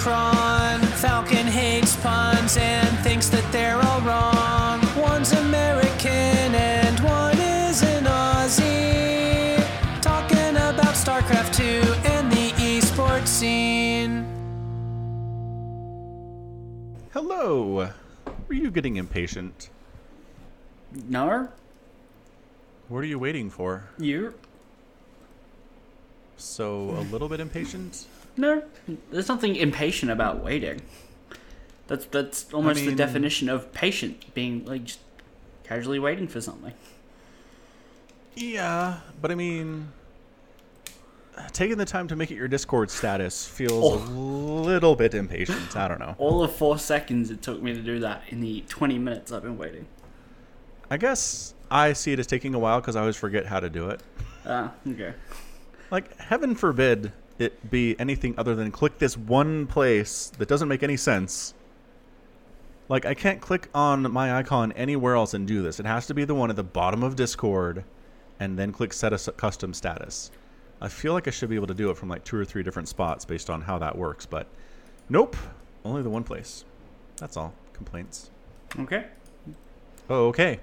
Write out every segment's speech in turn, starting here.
Omicron. Falcon hates puns and thinks that they're all wrong. One's American and one is an Aussie. Talking about StarCraft 2 and the esports scene. Hello. Were you getting impatient? No, What are you waiting for? you So, a little bit impatient? No. There's nothing impatient about waiting. That's that's almost the mean- definition of patient, being like just casually waiting for something. Yeah, but I mean, taking the time to make it your Discord status feels a little bit impatient. I don't know. All of four seconds it took me to do that in the 20 minutes I've been waiting. I guess I see it as taking a while because I always forget how to do it. Ah, okay. Like, heaven forbid it be anything other than click this one place that doesn't make any sense. Like, I can't click on my icon anywhere else and do this. It has to be the one at the bottom of Discord and then click set a custom status. I feel like I should be able to do it from like two or three different spots based on how that works, but nope. Only the one place. That's all. Complaints. Okay. Oh, okay.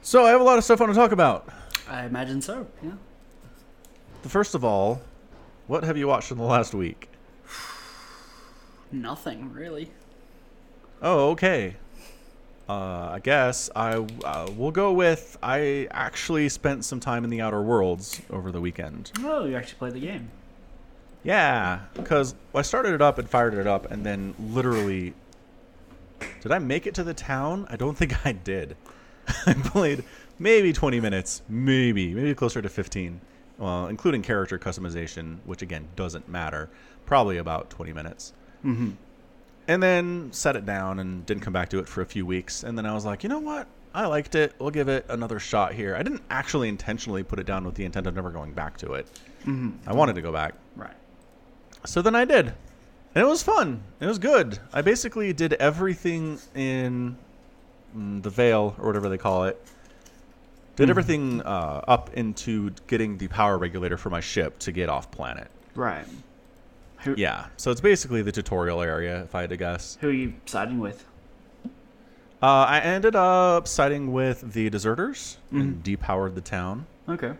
So I have a lot of stuff I want to talk about. I imagine so. Yeah. The first of all, what have you watched in the last week? Nothing really. Oh, okay. Uh, I guess I uh, will go with I actually spent some time in the Outer Worlds over the weekend. Oh, you actually played the game. Yeah, because I started it up and fired it up, and then literally, did I make it to the town? I don't think I did. I played maybe 20 minutes, maybe, maybe closer to 15, well, including character customization, which again doesn't matter. Probably about 20 minutes. Mm-hmm. and then set it down and didn't come back to it for a few weeks and then i was like you know what i liked it we'll give it another shot here i didn't actually intentionally put it down with the intent of never going back to it Mm-hmm. i wanted to go back Right. so then i did and it was fun it was good i basically did everything in mm, the Vale or whatever they call it did everything uh, up into getting the power regulator for my ship to get off planet Right. Who, yeah so it's basically the tutorial area if i had to guess Who are you siding with? Uh, I ended up siding with the deserters and depowered the town. Okay.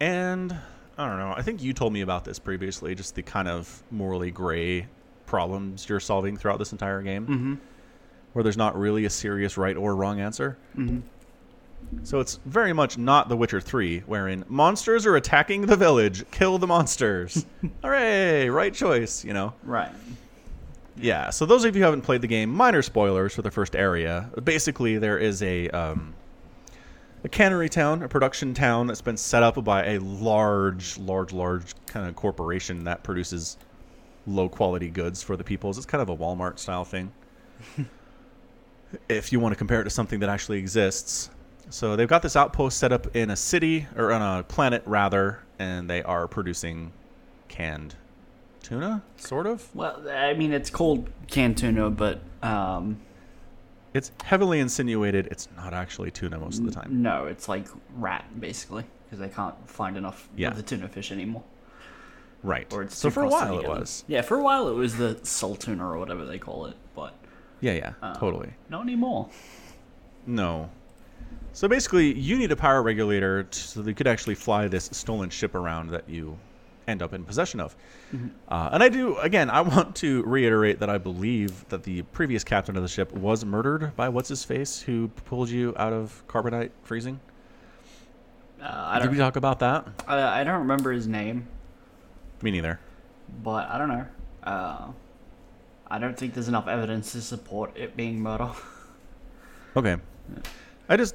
And I don't know. I think you told me about this previously. Just the kind of morally gray problems you're solving throughout this entire game, Mm-hmm. where there's not really a serious right or wrong answer. Mm-hmm. So it's very much not The Witcher 3, wherein monsters are attacking the village, kill the monsters. Hooray! Right choice, you know. Right. Yeah, so those of you who haven't played the game, minor spoilers for the first area. Basically, there is a um, a cannery town, a production town that's been set up by a large, large, large kind of corporation that produces low quality goods for the peoples. It's kind of a Walmart style thing. if you want to compare it to something that actually exists. So they've got this outpost set up in a city or on a planet rather, and they are producing canned tuna, sort of. Well, I mean, it's called Cantuna, but um, It's heavily insinuated it's not actually tuna most of the time. no, it's like rat basically because they can't find enough Yeah. of the tuna fish anymore. Right. Or it's so for a while it was. Yeah, for a while it was the Saltuna or whatever they call it, but Yeah, yeah, uh, totally. not anymore. No. So basically, you need a power regulator t- so that you could actually fly this stolen ship around that you end up in possession of. Mm-hmm. Uh, and I do, again, I want to reiterate that I believe that the previous captain of the ship was murdered by what's his face who pulled you out of carbonite freezing. Uh, I Did don't. we talk about that? I, I don't remember his name, Me neither. but I don't know. Uh, I don't think there's enough evidence to support it being murder. Okay. I just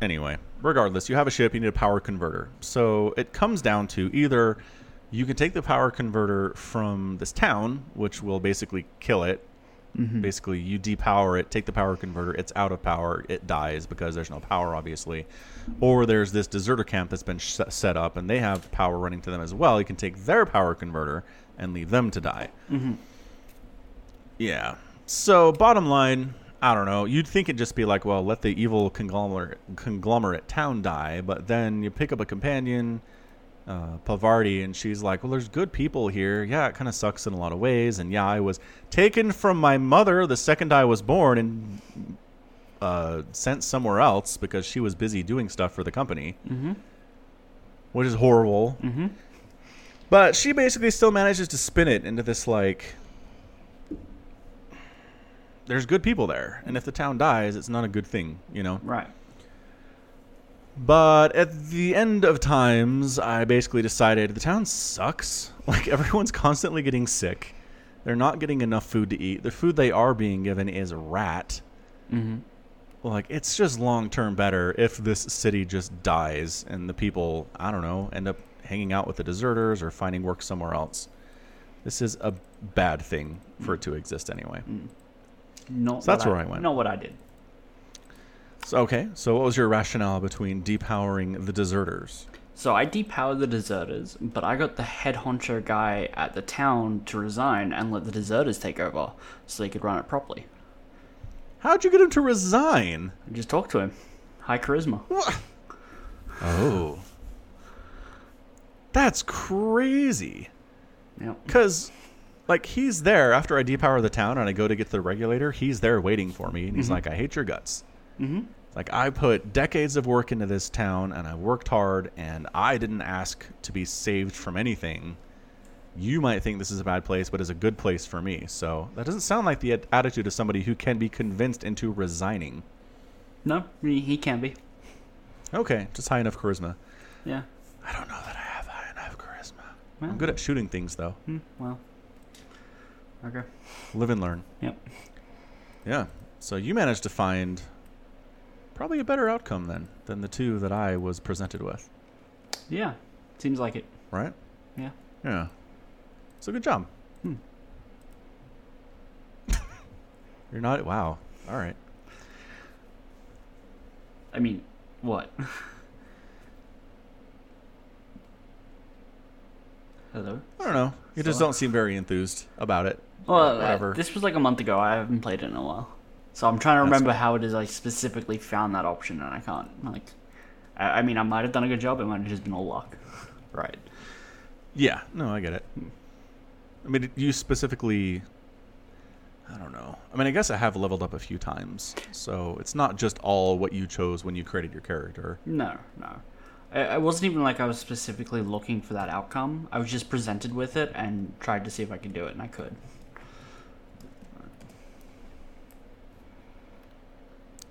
anyway, regardless, you have a ship, you need a power converter. So it comes down to either you can take the power converter from this town, which will basically kill it. Mm-hmm. Basically, you depower it, take the power converter, it's out of power, it dies because there's no power, obviously. Or there's this deserter camp that's been sh- set up and they have power running to them as well. You can take their power converter and leave them to die. Mm-hmm. Yeah. So bottom line, I don't know. You'd think it'd just be like, well, let the evil conglomerate conglomerate town die, but then you pick up a companion, uh, Pavardi, and she's like, "Well, there's good people here. Yeah, it kind of sucks in a lot of ways, and yeah, I was taken from my mother the second I was born and uh, sent somewhere else because she was busy doing stuff for the company, mm-hmm. which is horrible. Mm-hmm. But she basically still manages to spin it into this like." There's good people there, and if the town dies, it's not a good thing, you know. Right. But at the end of times, I basically decided the town sucks. Like everyone's constantly getting sick. They're not getting enough food to eat. The food they are being given is rat. Mm-hmm. Like it's just long term better if this city just dies and the people, I don't know, end up hanging out with the deserters or finding work somewhere else. This is a bad thing for it to exist anyway. Not So that's what where I went. Not what I did. So, okay, so what was your rationale between depowering the deserters? So I depowered the deserters, but I got the head honcho guy at the town to resign and let the deserters take over so they could run it properly. How'd you get him to resign? I just talked to him. High charisma. Oh. That's crazy. Because, like, he's there after I depower the town and I go to get the regulator. He's there waiting for me. And he's like, I hate your guts. Mm-hmm. Like, I put decades of work into this town and I worked hard and I didn't ask to be saved from anything. You might think this is a bad place, but it's a good place for me. So that doesn't sound like the attitude of somebody who can be convinced into resigning. No, he, he can be. Okay, just high enough charisma. Yeah. I don't know that I have high enough charisma. Well, I'm good at shooting things, though. hmm, well. Okay. Live and learn. Yep. Yeah. So you managed to find probably a better outcome then than the two that I was presented with, Yeah. Seems like it. right? Yeah. Yeah. So good job. Hmm. You're not. Wow. All right. I mean, what? Hello? I don't know. You just don't seem very enthused about it. Well, uh, this was like a month ago. I haven't played it in a while. So I'm trying to remember how it is I specifically found that option and I can't. Like, I, I mean, I might have done a good job. It might have just been all luck. Right. Yeah. No, I get it. I mean, you specifically. I don't know. I mean, I guess I have leveled up a few times, so it's not just all what you chose when you created your character. No, no. I, I wasn't even like I was specifically looking for that outcome. I was just presented with it and tried to see if I could do it, and I could.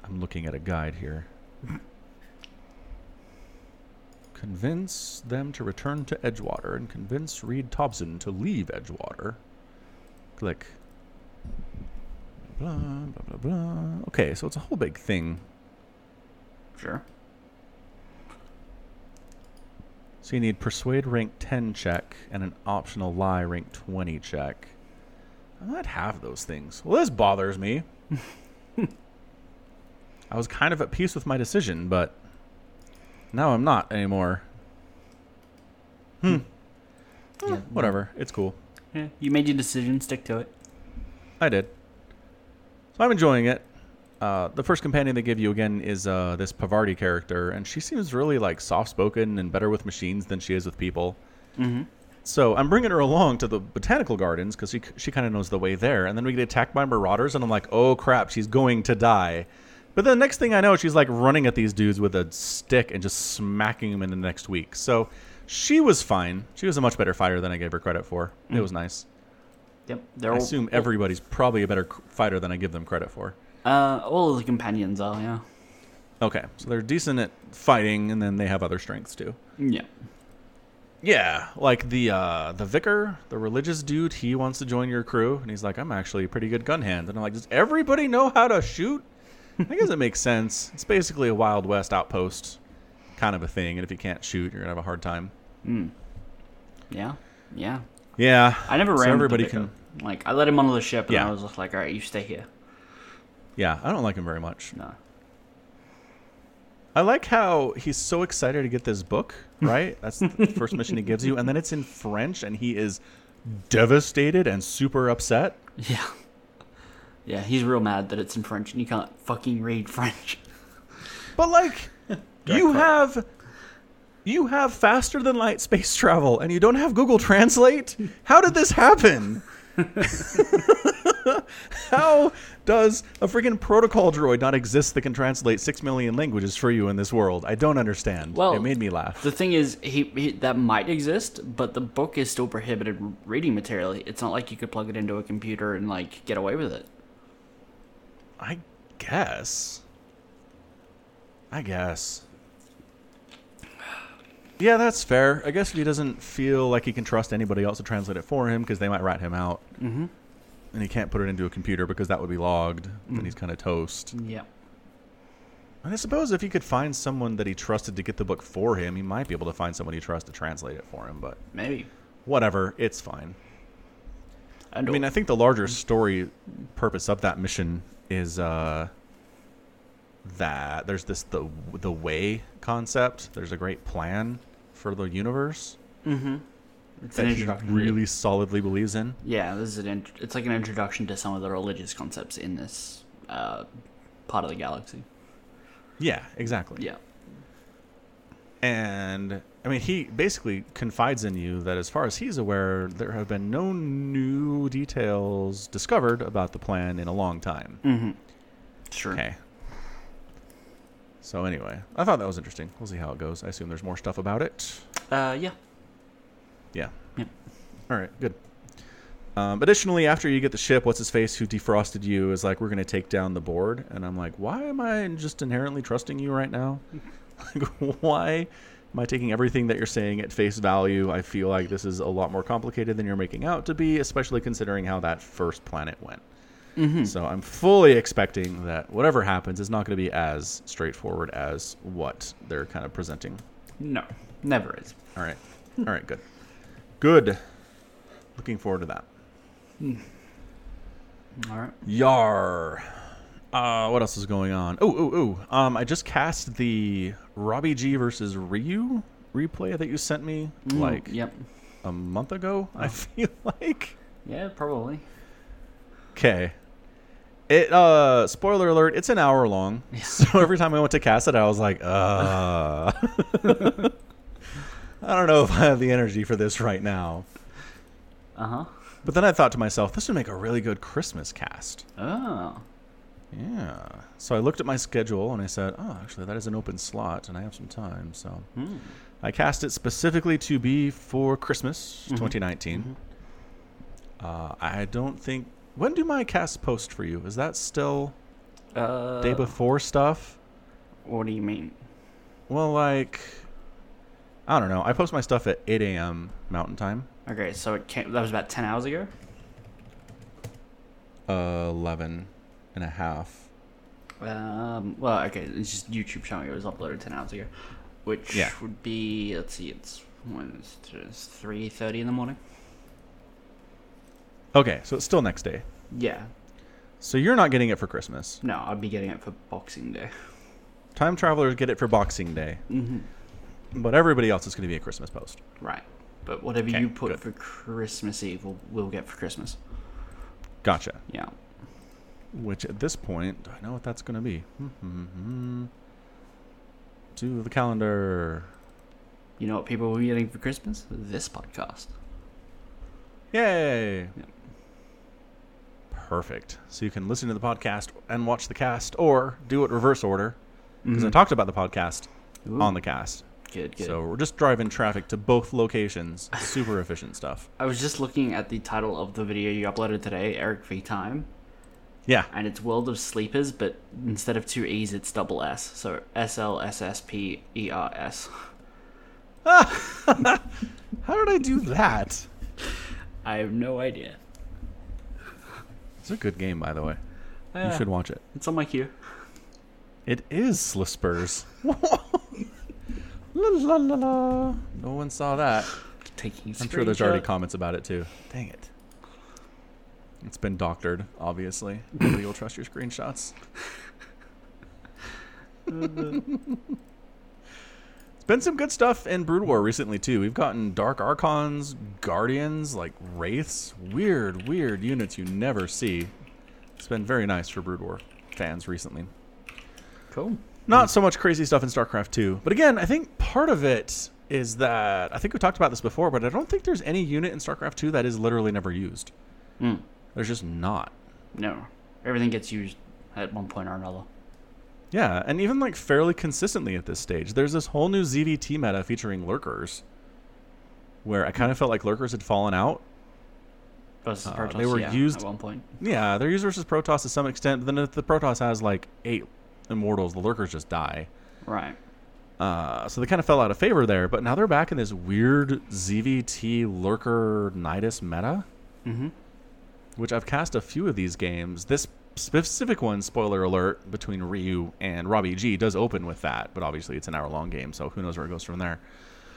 I'm looking at a guide here. convince them to return to Edgewater and convince Reed Tobson to leave Edgewater. Click. Blah, blah, blah, blah. Okay, so it's a whole big thing. Sure. So you need Persuade rank 10 check and an optional Lie rank 20 check. I might have those things. Well, this bothers me. I was kind of at peace with my decision, but now I'm not anymore. Hmm. Eh, Yeah. whatever. It's cool. Yeah. You made your decision. Stick to it. I did. So I'm enjoying it. Uh, the first companion they give you again is uh, this Pavarti character, and she seems really like soft-spoken and better with machines than she is with people. Mm-hmm. So I'm bringing her along to the botanical gardens because she she kind of knows the way there, and then we get attacked by marauders, and I'm like, oh crap, she's going to die. But then the next thing I know, she's like running at these dudes with a stick and just smacking them in the next week. So she was fine. She was a much better fighter than I gave her credit for. It was nice. Yep. They're I all, assume everybody's probably a better fighter than I give them credit for. Uh, all of the companions are. Yeah. Okay, so they're decent at fighting, and then they have other strengths too. Yeah. Yeah, like the uh, the vicar, the religious dude, he wants to join your crew, and he's like, "I'm actually a pretty good gun hand." And I'm like, "Does everybody know how to shoot?" I guess it makes sense. It's basically a Wild West outpost kind of a thing, and if you can't shoot, you're gonna have a hard time. Mm. Yeah. Yeah. Yeah, I never so ran. everybody can. Like I let him onto the ship, and Yeah. I was just like, "All right, you stay here." Yeah, I don't like him very much. No. I like how he's so excited to get this book. Right, that's the first mission he gives you, and then it's in French, and he is devastated and super upset. Yeah. Yeah, he's real mad that it's in French and you can't fucking read French. But like, you quote. have You have faster than light space travel and you don't have Google Translate? How did this happen? How does a freaking protocol droid not exist that can translate six million languages for you in this world? I don't understand. Well, it made me laugh. The thing is, he, he that might exist, but the book is still prohibited reading material. It's not like you could plug it into a computer and like get away with it. I guess. I guess. Yeah, that's fair. I guess if he doesn't feel like he can trust anybody else to translate it for him because they might rat him out, Mm-hmm. and he can't put it into a computer because that would be logged, then he's kind of toast. Yeah. And I suppose if he could find someone that he trusted to get the book for him, he might be able to find someone he trusts to translate it for him. But Maybe. whatever, it's fine. And I mean, I think the larger story purpose of that mission is uh, that there's this the the way concept. There's a great plan for the universe mm-hmm. It's that an he really solidly believes in. Yeah, this is an. int- It's like an introduction to some of the religious concepts in this uh, part of the galaxy. Yeah, exactly. Yeah. And I mean, he basically confides in you that, as far as he's aware, there have been no new details discovered about the plan in a long time. Mm-hmm. Sure. Okay. So anyway, I thought that was interesting. We'll see how it goes. I assume there's more stuff about it. Uh, yeah. Yeah. Yep. All right. Good. Um, additionally, after you get the ship, what's his face who defrosted you is like, we're going to take down the board, and I'm like, why am I just inherently trusting you right now? like, why am I taking everything that you're saying at face value? I feel like this is a lot more complicated than you're making out to be, especially considering how that first planet went. Mm-hmm. So I'm fully expecting that whatever happens is not going to be as straightforward as what they're kind of presenting. No, never is. All right. All right, good. Good. Looking forward to that. All right. Yar. Uh, what else is going on? Oh, oh, oh. Um, I just cast the Robbie G versus Ryu replay that you sent me Mm, like Yep. a month ago. I feel like. Yeah, probably. Okay. It uh spoiler alert, it's an hour long. So every time I went to cast it, I was like, uh I don't know if I have the energy for this right now. Uh huh. But then I thought to myself, this would make a really good Christmas cast. Oh. Yeah. So I looked at my schedule and I said, oh, actually, that is an open slot and I have some time. So Hmm. I cast it specifically to be for Christmas Mhm. 2019. Uh, I don't think. When do my casts post for you? Is that still Uh, day before stuff? What do you mean? Well, like, I don't know. I post my stuff at 8 a.m. Mountain Time. Okay, so it came. That was about ten hours ago. Uh, 11 and a half. Um. Well, okay. It's just YouTube showing it was uploaded ten hours ago, which Yeah. would be. Let's see. It's when it's three thirty in the morning. Okay, so it's still next day. Yeah. So you're not getting it for Christmas. No, I'd be getting it for Boxing Day. Time travelers get it for Boxing Day, Mm-hmm. but everybody else is going to be a Christmas post. Right. But whatever Okay, you put good. for Christmas Eve, we'll, we'll get for Christmas. Gotcha. Yeah. Which at this point, do I know what that's going to be? Hmm, To the calendar. You know what people will be getting for Christmas? This podcast. Yay! Yeah. Perfect. So you can listen to the podcast and watch the cast, or do it reverse order because I Mhm. talked about the podcast Ooh, on the cast. good, good. So we're just driving traffic to both locations. Super efficient stuff. I was just looking at the title of the video you uploaded today, Eric V Time, Yeah. and it's World of Sleepers, but instead of two E's, it's double S. So S L S S P E R S. How did I do that? I have no idea. It's a good game, by the way. Yeah, You should watch it. It's on my queue. It is Slispers. la, la, la, la. No one saw that. Taking. I'm sure there's already comments about it too. Dang it. It's been doctored, obviously. Nobody will trust your screenshots. it's been some good stuff in Brood War recently too. We've gotten Dark Archons, Guardians, like Wraiths, weird, weird units you never see. It's been very nice for Brood War fans recently. Cool. Not so much crazy stuff in StarCraft 2, but again, I think part of it is that I think we talked about this before, but I don't think there's any unit in StarCraft 2 that is literally never used. Mm. There's just not. No, everything gets used at one point or another. Yeah, and even like fairly consistently at this stage. There's this whole new ZVT meta featuring lurkers, where I kind of felt like lurkers had fallen out. Versus Uh, Protoss, they were yeah, used- at one point. Yeah, they're used versus Protoss to some extent, but then if the Protoss has like eight immortals, the lurkers just die. Right. Uh, so they kind of fell out of favor there, but now they're back in this weird ZVT lurker Nidus meta, Mm-hmm. Which I've cast a few of these games. This specific one, spoiler alert, between Ryu and Robbie G does open with that, but obviously it's an hour long game, so who knows where it goes from there.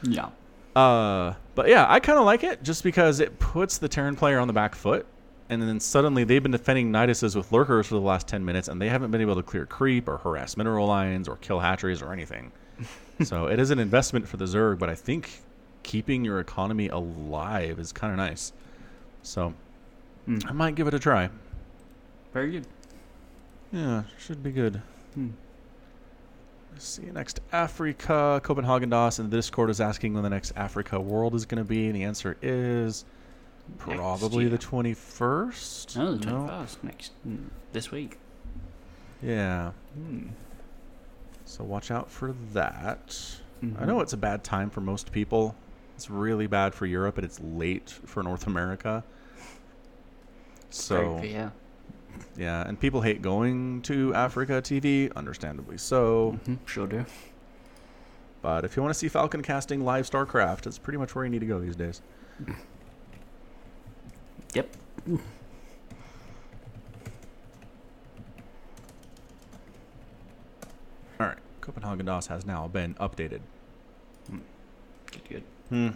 Yeah. Uh, but yeah, I kind of like it just because it puts the Terran player on the back foot. And then suddenly they've been defending Niduses with lurkers for the last 10 minutes, and they haven't been able to clear creep or harass mineral lines or kill hatcheries or anything. so it is an investment for the Zerg, but I think keeping your economy alive is kind of nice. So Mm. I might give it a try. Very good. Yeah, should be good. Hmm. Let's see, next Afreeca, Copenhagen DOS, and the Discord is asking when the next Afreeca World is going to be, and the answer is probably the 21st. Oh, the twenty first next mm, this week. Yeah, Hmm. so watch out for that. I Mhm. know it's a bad time for most people. It's really bad for Europe, and it's late for North America. So, Very- yeah. yeah, and people hate going to Afreeca TV, understandably so. hmm Sure do. But if you want to see Falcon casting live StarCraft, that's pretty much where you need to go these days. Yep. All right, Copenhagen DOS has now been updated. Good. Good. Hmm.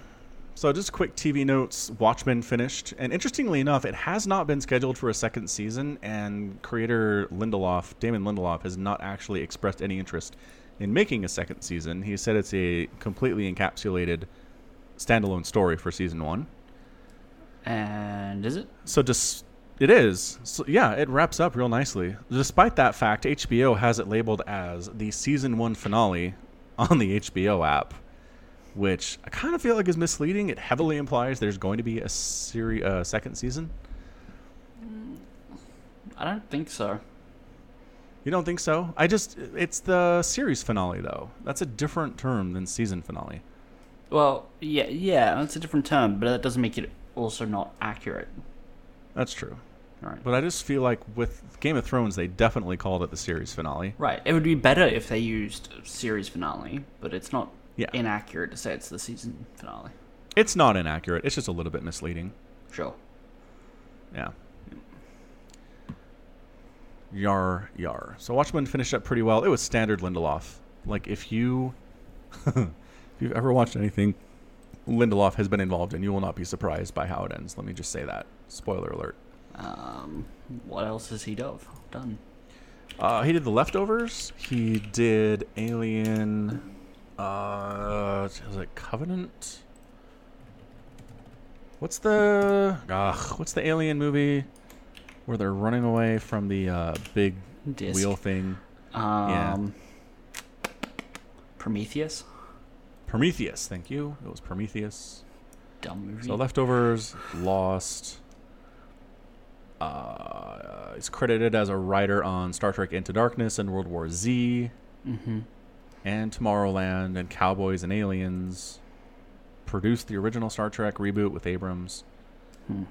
So just quick TV notes. Watchmen finished, and interestingly enough, it has not been scheduled for a second season. And creator Lindelof, Damon Lindelof, has not actually expressed any interest in making a second season. He said it's a completely encapsulated standalone story for season one. And is it? So just it is. So yeah, it wraps up real nicely. Despite that fact, HBO has it labeled as the season 1 finale on the HBO app, which I kind of feel like is misleading. It heavily implies there's going to be a seri- uh, second season. I don't think so. You don't think so? I just it's the series finale though. That's a different term than season finale. Well, yeah, yeah, that's a different term, but that doesn't make it also not accurate. That's true. Right. But I just feel like with Game of Thrones they definitely called it the series finale. Right. It would be better if they used series finale, but it's not Yeah. inaccurate to say it's the season finale. It's not inaccurate. It's just a little bit misleading. Sure. Yeah. Yar yar. So Watchmen finished up pretty well. It was standard Lindelof. Like if you if you've ever watched anything Lindelof has been involved in, you will not be surprised by how it ends. Let me just say that. Spoiler alert. Um, what else has he done? Done. Uh, he did the leftovers. He did Alien. Uh, is it Covenant? What's the ugh, What's the Alien movie where they're running away from the uh, big Disc. wheel thing? Um, Prometheus. Prometheus. Thank you. It was Prometheus. Dumb movie. So leftovers, Lost. Uh, he's credited as a writer on Star Trek Into Darkness and World War Z. mm-hmm. And Tomorrowland and Cowboys and Aliens. Produced the original Star Trek reboot with Abrams. Hmm.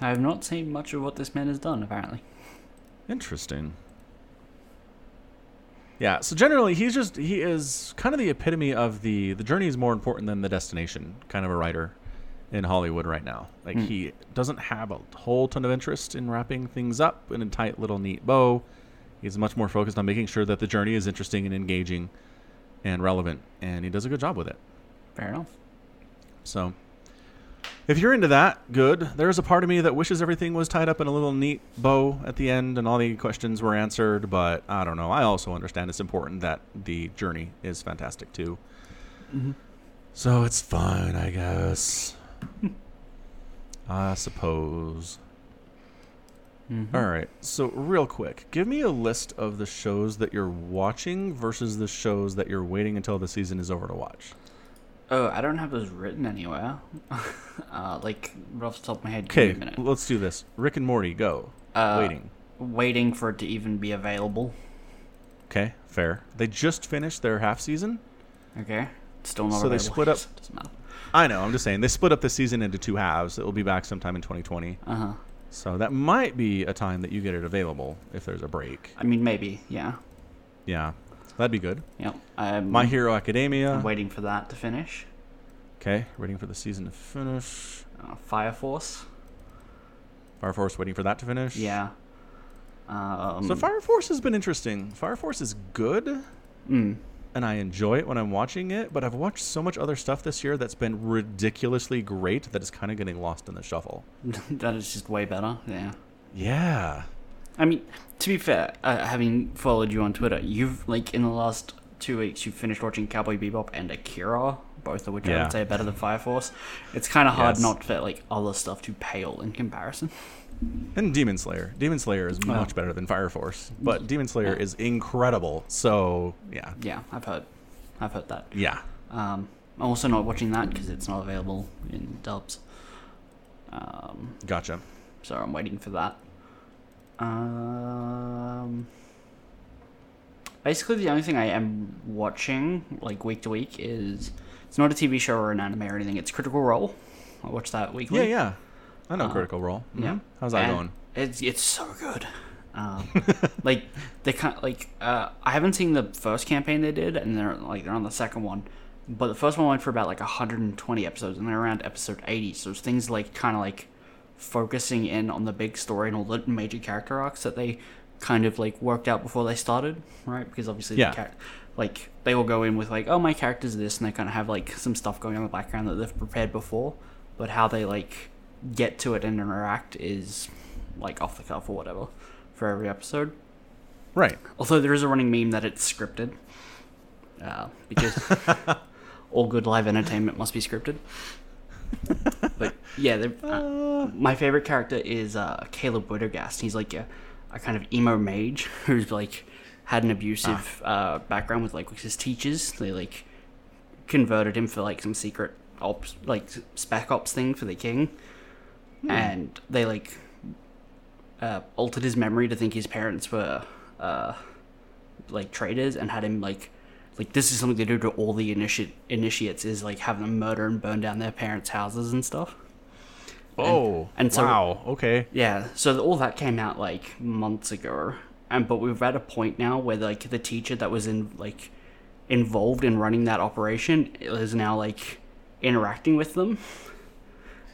I have not seen much of what this man has done. Apparently. Interesting. Yeah, so generally he's just he is kind of the epitome of the the journey is more important than the destination kind of a writer in Hollywood right now. Like Hmm. he doesn't have a whole ton of interest in wrapping things up in a tight little neat bow. He's much more focused on making sure that the journey is interesting and engaging and relevant and he does a good job with it. Fair enough. So, if you're into that, good. There's a part of me that wishes everything was tied up in a little neat bow at the end and all the questions were answered, but I don't know. I also understand it's important that the journey is fantastic too. Mm-hmm. So it's fine, I guess. I suppose. All right. So, real quick, give me a list of the shows that you're watching versus the shows that you're waiting until the season is over to watch. Oh, I don't have those written anywhere. uh, like right off the top of my head. Okay, let's do this. Rick and Morty, go. Uh, waiting. Waiting for it to even be available. Okay, fair. They just finished their half season. Okay. Still not So they split up- Doesn't matter. I know. I'm just saying they split up the season into two halves. It will be back sometime in 2020. Uh huh. So that might be a time that you get it available if there's a break. I mean, maybe. Yeah. Yeah, that'd be good. Yep. I'm, My Hero Academia. I'm waiting for that to finish. Okay, waiting for the season to finish. Uh, Fire Force. Fire Force waiting for that to finish. Yeah. Um, So Fire Force has been interesting. Fire Force is good, Mm, and I enjoy it when I'm watching it. But I've watched so much other stuff this year that's been ridiculously great that it's kind of getting lost in the shuffle. that is just way better. Yeah. Yeah. I mean, to be fair, uh, having followed you on Twitter, you've like in the last two weeks you've finished watching Cowboy Bebop and Akira, both of which I would say are better than Fire Force. It's kind of hard Yes. not for like other stuff to pale in comparison. And Demon Slayer. Demon Slayer is much better than Fire Force, but Demon Slayer is incredible. So yeah, Yeah, I've heard, I've heard that. yeah. Um, I'm also not watching that because it's not available in dubs. Um, Gotcha. so I'm waiting for that. Um, basically, the only thing I am watching, like week to week, is it's not a TV show or an anime or anything. It's Critical Role. I watch that weekly. Yeah, yeah. I know Uh, Critical Role. Yeah. Mhm. How's that And going? It's it's so good. Um, like they kind like uh, I haven't seen the first campaign they did, and they're like they're on the second one. But the first one went for about like 120 episodes, and they're around episode 80. So it's things like kind of like focusing in on the big story and all the major character arcs that they kind of like worked out before they started, right? Because obviously, Yeah. the char- like they will go in with like, oh, my character's this, and they kind of have like some stuff going on in the background that they've prepared before, but how they like get to it and interact is like off the cuff or whatever for every episode. Right. Although there is a running meme that it's scripted, uh, because all good live entertainment must be scripted. but yeah, they're- uh, my favorite character is uh, Caleb Widogast. He's like a, a kind of emo mage who's like had an abusive uh, background with like with his teachers. They like converted him for like some secret ops, like spec ops thing for the king, and they like uh, altered his memory to think his parents were uh, like traitors and had him like like this is something they do to all the initi- initiates is like have them murder and burn down their parents' houses and stuff. Oh. and so- wow. Okay. Yeah, so all that came out like months ago, and but we're at a point now where like the teacher that was in like involved in running that operation is now like interacting with them,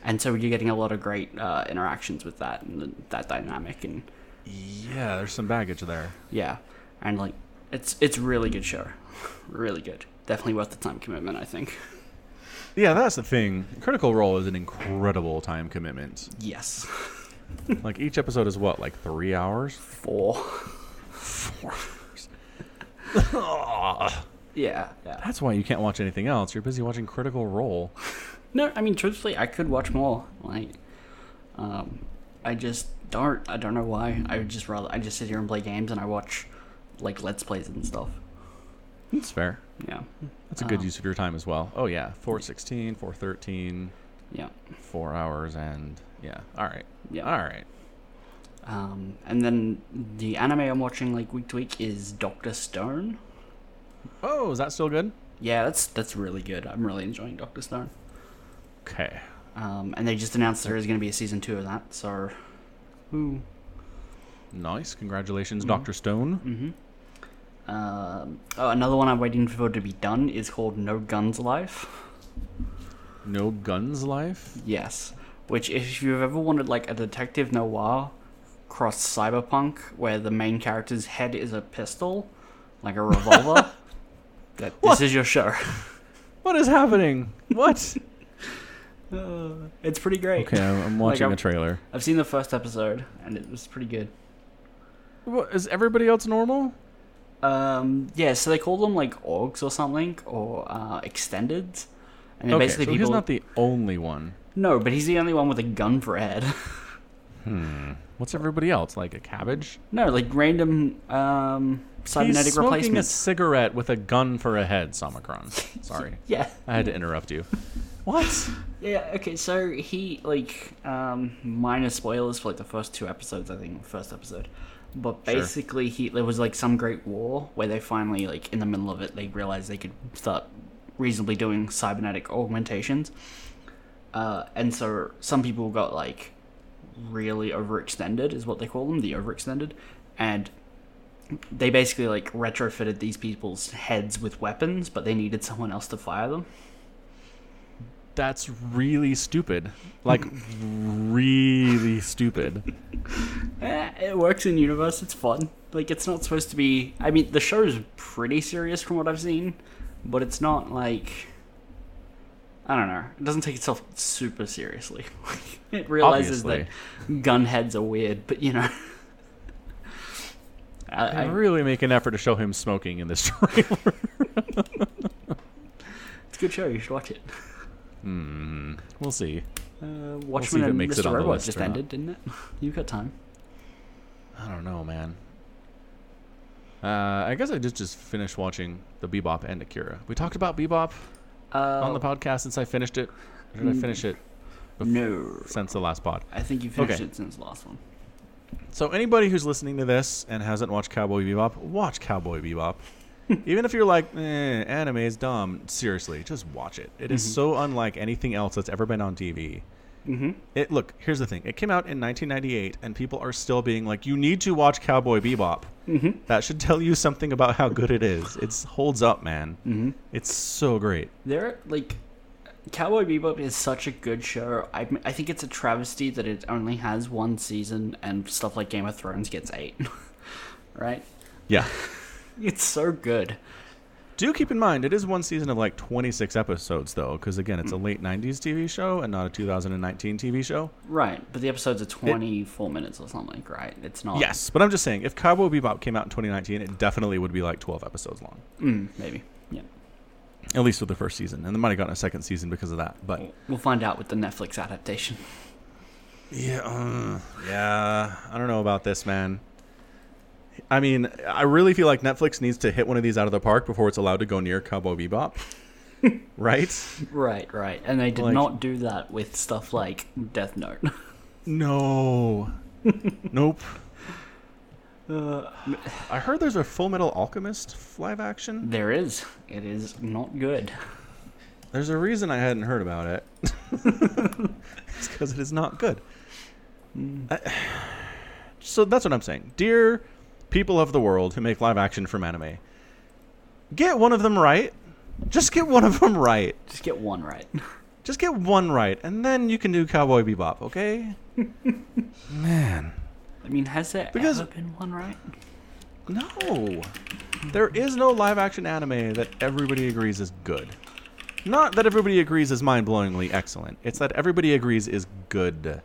and so you're getting a lot of great uh, interactions with that and the, that dynamic, and Yeah, there's some baggage there. yeah, and like it's it's really good show, really good, definitely worth the time commitment, I think. Yeah, that's the thing. Critical Role is an incredible time commitment. Yes, like each episode is what, like three hours? four. Four hours. Yeah, yeah. That's why you can't watch anything else. You're busy watching Critical Role. No, I mean truthfully, I could watch more. Like, um, I just don't. I don't know why. I would just rather I just sit here and play games and I watch like let's plays and stuff. That's fair. Yeah, That's a good Um, use of your time as well. Oh yeah, 416, 413, yeah, four hours, and yeah. All right. yeah. All right. Um, and then the anime I'm watching like week to week is Doctor Stone. Oh, is that still good? Yeah, that's that's really good. I'm really enjoying Doctor Stone. Okay. Um, and they just announced there is going to be a season two of that. So, ooh. Nice. Congratulations, Mhm. Doctor Stone. Mm-hmm. Um, oh, another one I'm waiting for to be done is called No Guns Life. No Guns Life. Yes. Which, if you've ever wanted like a detective noir cross cyberpunk, where the main character's head is a pistol, like a revolver, that this What? is your show. What is happening? What? it's pretty great. okay, I'm, I'm watching I'm- a trailer. I've seen the first episode, and it was pretty good. What, is everybody else normal? Um, yeah, so they call them like orgs or something, or uh, extendeds. And they're Okay, basically so people. he's not the only one. No, but he's the only one with a gun for a head. Hmm. What's everybody else like? A cabbage? No, like random um, cybernetic He's smoking a replacements. cigarette with a gun for a head. Somicron. Sorry, Yeah. I had to interrupt you. What? Yeah, okay, so he, like, um, minor spoilers for, like, the first two episodes, I think, first episode. But Sure. basically, he there was, like, some great war where they finally, like, in the middle of it, they realized they could start reasonably doing cybernetic augmentations. Uh, and so some people got, like, really overextended, is what they call them, the overextended. And they basically, like, retrofitted these people's heads with weapons, but they needed someone else to fire them. That's really stupid. Like, really stupid. Eh, it works in universe. It's fun. Like it's not supposed to be. I mean, the show is pretty serious from what I've seen, but it's not like. I don't know. It doesn't take itself super seriously. it realizes that gunheads are weird, but you know. I, I I, really make an effort to show him smoking in this trailer. it's a good show. You should watch it. Hmm. We'll see. Uh, see Watchmen if it and makes it Mr. on the Robot just ended, didn't it? You've got time. I don't know, man. Uh, I guess I just just finished watching the Bebop and Akira. We talked about Bebop Uh, on the podcast since I finished it. Or did I finish it no. since the last pod? I think you finished Okay. it since the last one. So anybody who's listening to this and hasn't watched Cowboy Bebop, watch Cowboy Bebop. Even if you're like, eh, anime is dumb, seriously, just watch it. It is so unlike anything else that's ever been on TV. Mm-hmm. It look, here's the thing. It came out in 1998 and people are still being like, "You need to watch Cowboy Bebop." Mm-hmm. That should tell you something about how good it is. It holds up, man. Mm-hmm. It's so great. There, like, Cowboy Bebop is such a good show. I, I think it's a travesty that it only has one season and stuff like Game of Thrones gets eight. right? Yeah. It's so good. Do keep in mind it is one season of like 26 episodes though, because again, it's a late 90s TV show and not a 2019 TV show. Right, but the episodes are 24 minutes or something, right? It's not. Yes, but I'm just saying, if Cowboy Bebop came out in 2019, it definitely would be like 12 episodes long, Mm, maybe. Yeah. at least with the first season, and they might have gotten a second season because of that. But We'll find out with the Netflix adaptation. yeah, uh, yeah, I don't know about this, man. I mean, I really feel like Netflix needs to hit one of these out of the park before it's allowed to go near Cowboy Bebop, right? Right, right. And they did Like- not do that with stuff like Death Note. No, nope. Uh, I heard there's a Full Metal Alchemist live action. there is. It is not good. There's a reason I hadn't heard about it. it's because it is not good. I- so that's what I'm saying. Dear people of the world who make live action from anime, get one of them right. Just get one of them right. Just get one right. Just get one right, and then you can do Cowboy Bebop, okay? Man. I mean, has there Because- ever been one right? No. There is no live action anime that everybody agrees is good. Not that everybody agrees is mind blowingly excellent. It's that everybody agrees is good.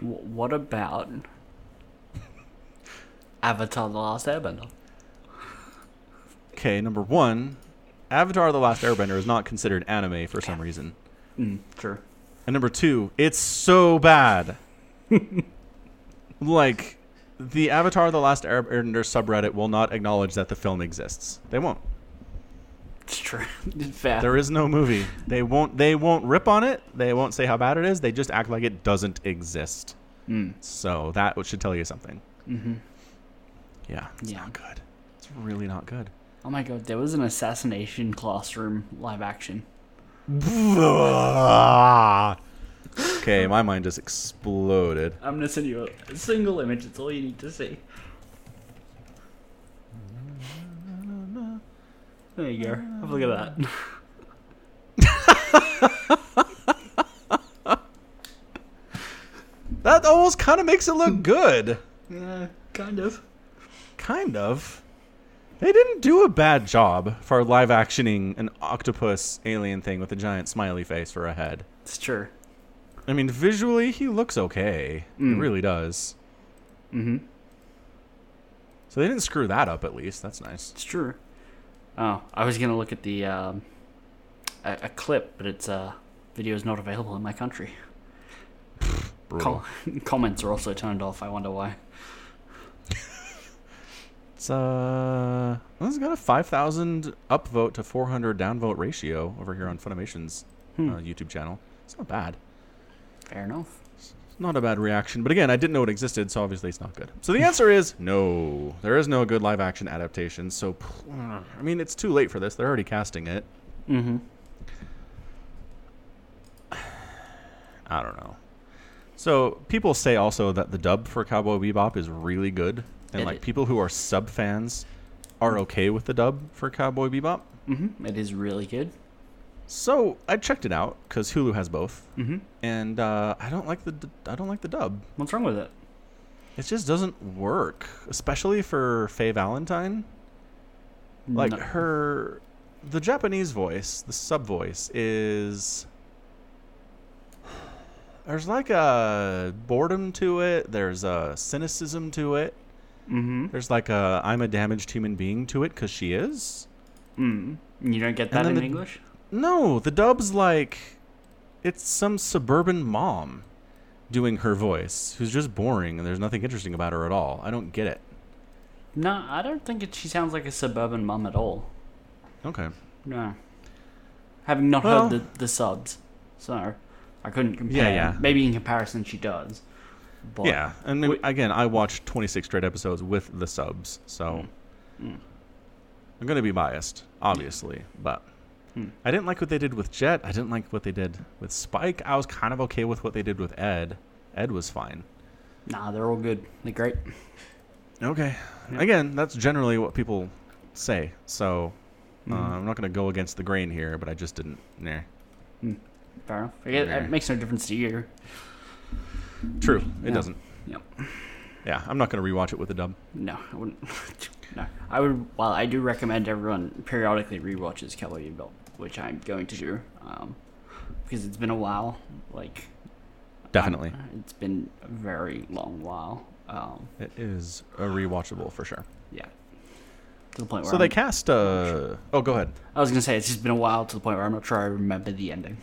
W- what about Avatar: The Last Airbender? Okay, number one, Avatar The Last Airbender is not considered anime for some reason. Mm, true. And number two, it's so bad. like, the Avatar The Last Airbender subreddit will not acknowledge that the film exists. They won't. It's true. Fair. There is no movie. They won't they won't rip on it. They won't say how bad it is. They just act like it doesn't exist. Mm. So that should tell you something. Mm-hmm. Yeah, it's Yeah. not good. It's really not good. Oh my god, there was an assassination classroom live action. okay, my mind just exploded. I'm gonna send you a, single image. It's all you need to see. There you go. Have a look at that. That almost kind of makes it look good. Yeah, kind of. Kind of. They didn't do a bad job for live actioning an octopus alien thing with a giant smiley face for a head. It's true. I mean, visually, he looks okay. He Mm. really does. Mm-hmm. So they didn't screw that up, at least. That's nice. It's true. Oh, I was gonna look at the um, a, a clip, but its uh, video is not available in my country. Com- comments are also turned off. I wonder why. It's uh, it's got a five thousand upvote to four hundred downvote ratio over here on Funimation's Hmm. uh, YouTube channel. It's not bad. Fair enough. It's not a bad reaction, but again, I didn't know it existed, so obviously it's not good. So the answer is no. There is no good live action adaptation. So I mean, it's too late for this. They're already casting it. Mm-hmm. I don't know. So people say also that the dub for Cowboy Bebop is really good, and It like is. people who are sub fans are okay with the dub for Cowboy Bebop. Mm-hmm. It is really good. So I checked it out because Hulu has both, Mm-hmm. and uh, I don't like the I don't like the dub. What's wrong with it? It just doesn't work, especially for Faye Valentine. Like No- her, the Japanese voice, the sub voice is. There's like a boredom to it. There's a cynicism to it. Mm-hmm. There's like a I'm a damaged human being to it because she is. Mm. You don't get that in the- English? No, the dub's like it's some suburban mom doing her voice who's just boring and there's nothing interesting about her at all. I don't get it. No, I don't think it, she sounds like a suburban mum at all. Okay. No. Having not Well- heard the, the subs, so I couldn't compare. Yeah, yeah. Maybe in comparison she does. But yeah, and again, I watched 26 straight episodes with the subs, so Mm. I'm going to be biased, obviously, but Hmm. I didn't like what they did with Jet. I didn't like what they did with Spike. I was kind of okay with what they did with Ed. Ed was fine. Nah, they're all good. They're great. Okay. Yeah. Again, that's generally what people say, so uh, Mhm. I'm not going to go against the grain here, but I just didn't. Nah. Fair enough. It, it makes no difference to you. True, it Yeah. doesn't. Yep. Yeah, I'm not going to rewatch it with a dub. No, I wouldn't. no, I would. Well, I do recommend everyone periodically rewatches Cowboy Bebop, which I'm going to do, um, because it's been a while. Like Definitely. uh, it's been a very long while. Um, It is a rewatchable for sure. yeah. To the point where So they I'm- cast. Uh, oh, go ahead. I was gonna say it's just been a while to the point where I'm not sure I remember the ending.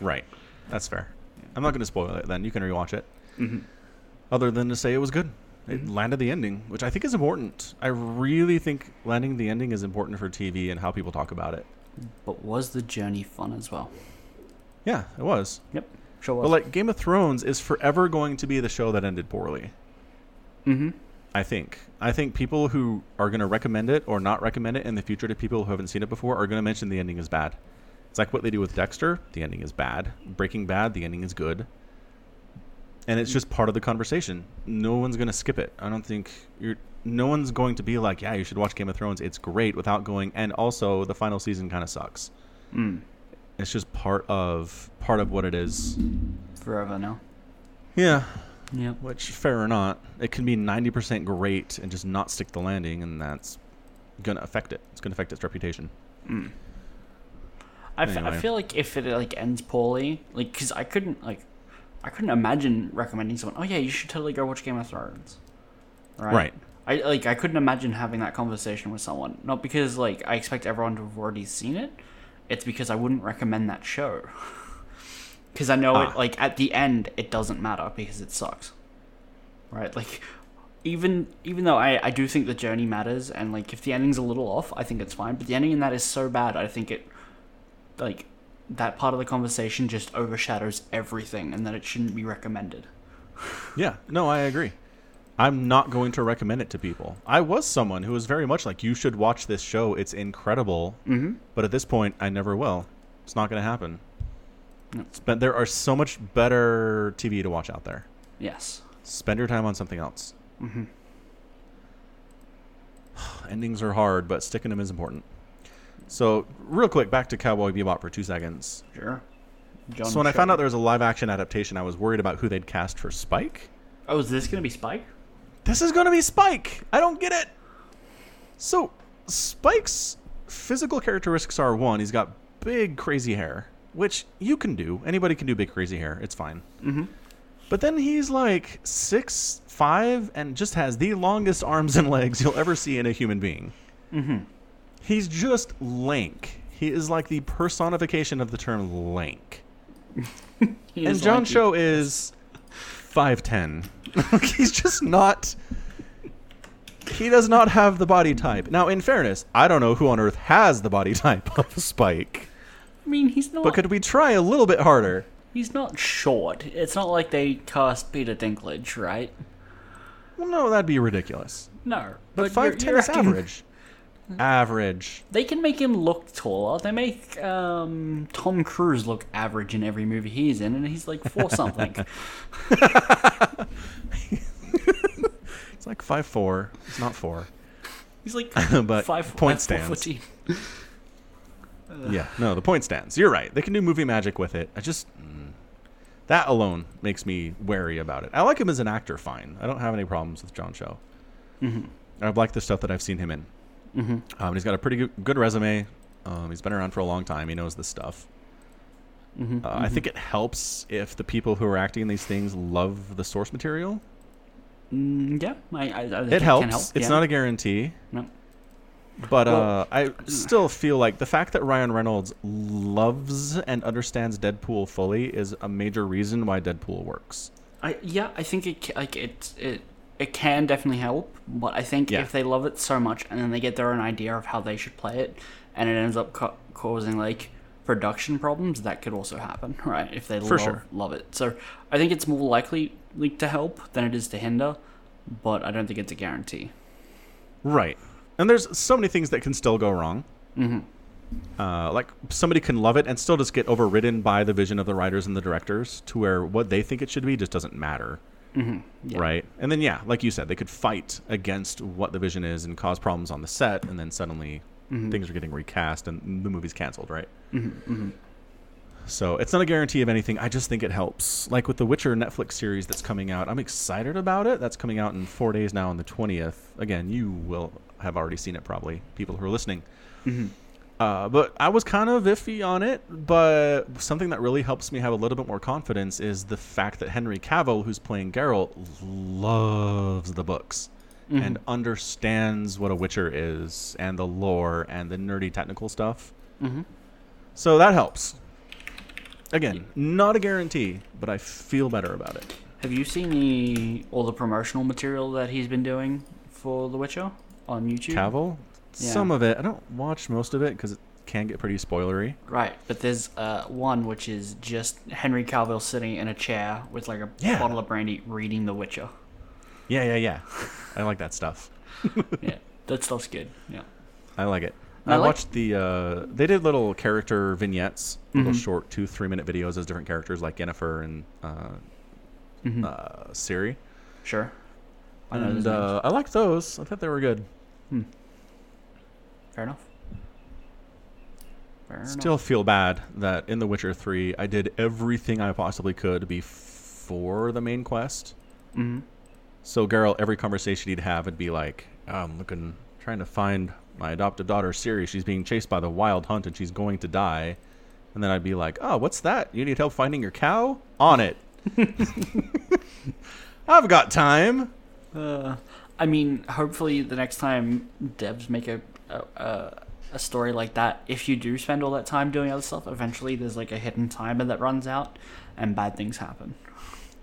Right. That's fair. I'm not going to spoil it then. You can rewatch it. Mm-hmm. Other than to say it was good. It Mhm. landed the ending, which I think is important. I really think landing the ending is important for TV and how people talk about it. But was the journey fun as well? Yeah, it was. Yep, sure was. But like Game of Thrones is forever going to be the show that ended poorly. mm-hmm. I think. I think people who are going to recommend it or not recommend it in the future to people who haven't seen it before are going to mention the ending is bad. It's like what they do with Dexter. The ending is bad. Breaking Bad. The ending is good. And it's just part of the conversation. No one's going to skip it. I don't think you're. No one's going to be like, "Yeah, you should watch Game of Thrones. It's great." Without going, and also the final season kind of sucks. Mm. It's just part of part of what it is. Forever now. Yeah, Yep. Which, fair or not, it can be 90% great and just not stick the landing, and that's going to affect it. It's going to affect its reputation. Mm. I, f- I Anyway. feel like if it like ends poorly, like because I couldn't like, I couldn't imagine recommending someone. Oh yeah, you should totally go watch Game of Thrones. Right. Right. I like I couldn't imagine having that conversation with someone. Not because like I expect everyone to have already seen it. It's because I wouldn't recommend that show. Because I know Ah. it like at the end it doesn't matter because it sucks. Right. Like even even though I, I do think the journey matters and like if the ending's a little off i think it's fine but the ending in that is so bad i think it like that part of the conversation just overshadows everything and that it shouldn't be recommended Yeah, no, I agree. I'm not going to recommend it to people. I was someone who was very much like, you should watch this show. It's incredible. mm-hmm But at this point, I never will. It's not going to happen. No. Spend, there are so much better TV to watch out there. yes Spend your time on something else. mm-hmm Endings are hard, but sticking them is important. So, real quick, back to Cowboy Bebop for two seconds. sure John so when I found out there was a live action adaptation, I was worried about who they'd cast for Spike. oh is this gonna be spike This is going to be Spike. I don't get it. So Spike's physical characteristics are one, he's got big crazy hair, which you can do. Anybody can do big crazy hair. It's fine. mm-hmm But then he's like six five and just has the longest arms and legs you'll ever see in a human being. mm-hmm He's just lank. He is like the personification of the term lank. and John Cho is five ten. He's just not. He does not have the body type. Now, in fairness, I don't know who on earth has the body type of Spike. I mean, he's not. But could we try a little bit harder? He's not short. It's not like they cast Peter Dinklage, right? Well, no, that'd be ridiculous. No, But five ten is average. Average. They can make him look taller. They make um, Tom Cruise look average in every movie he's in, and he's like four something. It's like five four. It's not four. He's like But five point five, stands. Yeah, no, the point stands. You're right. They can do movie magic with it. I just mm, that alone makes me wary about it. I like him as an actor, fine. I don't have any problems with John Cho. Mm-hmm. I've liked the stuff that I've seen him in. Mm-hmm. Um, he's got a pretty good, good resume. Um, he's been around for a long time. He knows this stuff. Mm-hmm. Uh, I think it helps if the people who are acting in these things love the source material. Mm, yeah, I, I, I It helps. Can help. It's yeah. not a guarantee. No. But Well- uh, I still feel like the fact that Ryan Reynolds loves and understands Deadpool fully is a major reason why Deadpool works. I yeah, I think it like it it it can definitely help, but I think Yeah. if they love it so much and then they get their own idea of how they should play it, and it ends up ca- causing like production problems, that could also happen, right? If they For love, sure. love it, so I think it's more likely like to help than it is to hinder, but I don't think it's a guarantee. Right. And there's so many things that can still go wrong. Mm-hmm. Uh, like somebody can love it and still just get overridden by the vision of the writers and the directors to where what they think it should be just doesn't matter. Mm-hmm. Yeah. Right. And then, yeah, like you said, they could fight against what the vision is and cause problems on the set, and then suddenly Mm-hmm. things are getting recast and the movie's canceled, right? So it's not a guarantee of anything. I just think it helps. Like with the Witcher Netflix series that's coming out, I'm excited about it. That's coming out in four days now on the 20th. Again, you will have already seen it probably, people who are listening. Uh, but I was kind of iffy on it. But something that really helps me have a little bit more confidence is the fact that Henry Cavill, who's playing Geralt, loves the books and understands what a Witcher is and the lore and the nerdy technical stuff. Mm-hmm. So that helps. Again, not a guarantee, but I feel better about it. Have you seen the all the promotional material that he's been doing for The Witcher on YouTube? Cavill, Yeah. some of it. I don't watch most of it because it can get pretty spoilery. Right, but there's uh, one which is just Henry Cavill sitting in a chair with like a Yeah. bottle of brandy reading The Witcher. Yeah, yeah, yeah. I like that stuff. yeah, that stuff's good. Yeah. I like it. I I, like- watched the. Uh, they did little character vignettes, little Mhm. short two, three minute videos as different characters like Yennefer and uh, Mhm. uh, Ciri. Sure. I And uh, I liked those. I thought they were good. Fair enough. Fair Still feel bad that in The Witcher 3, I did everything I possibly could before the main quest. hmm So Geralt, every conversation he'd have would be like, "Oh, "I'm looking, trying to find my adopted daughter Ciri. She's being chased by the Wild Hunt and she's going to die." And then I'd be like, "Oh, what's that? You need help finding your cow? On it. I've got time." Uh, I mean, hopefully the next time devs make a, a a story like that, if you do spend all that time doing other stuff, eventually there's like a hidden timer that runs out, and bad things happen.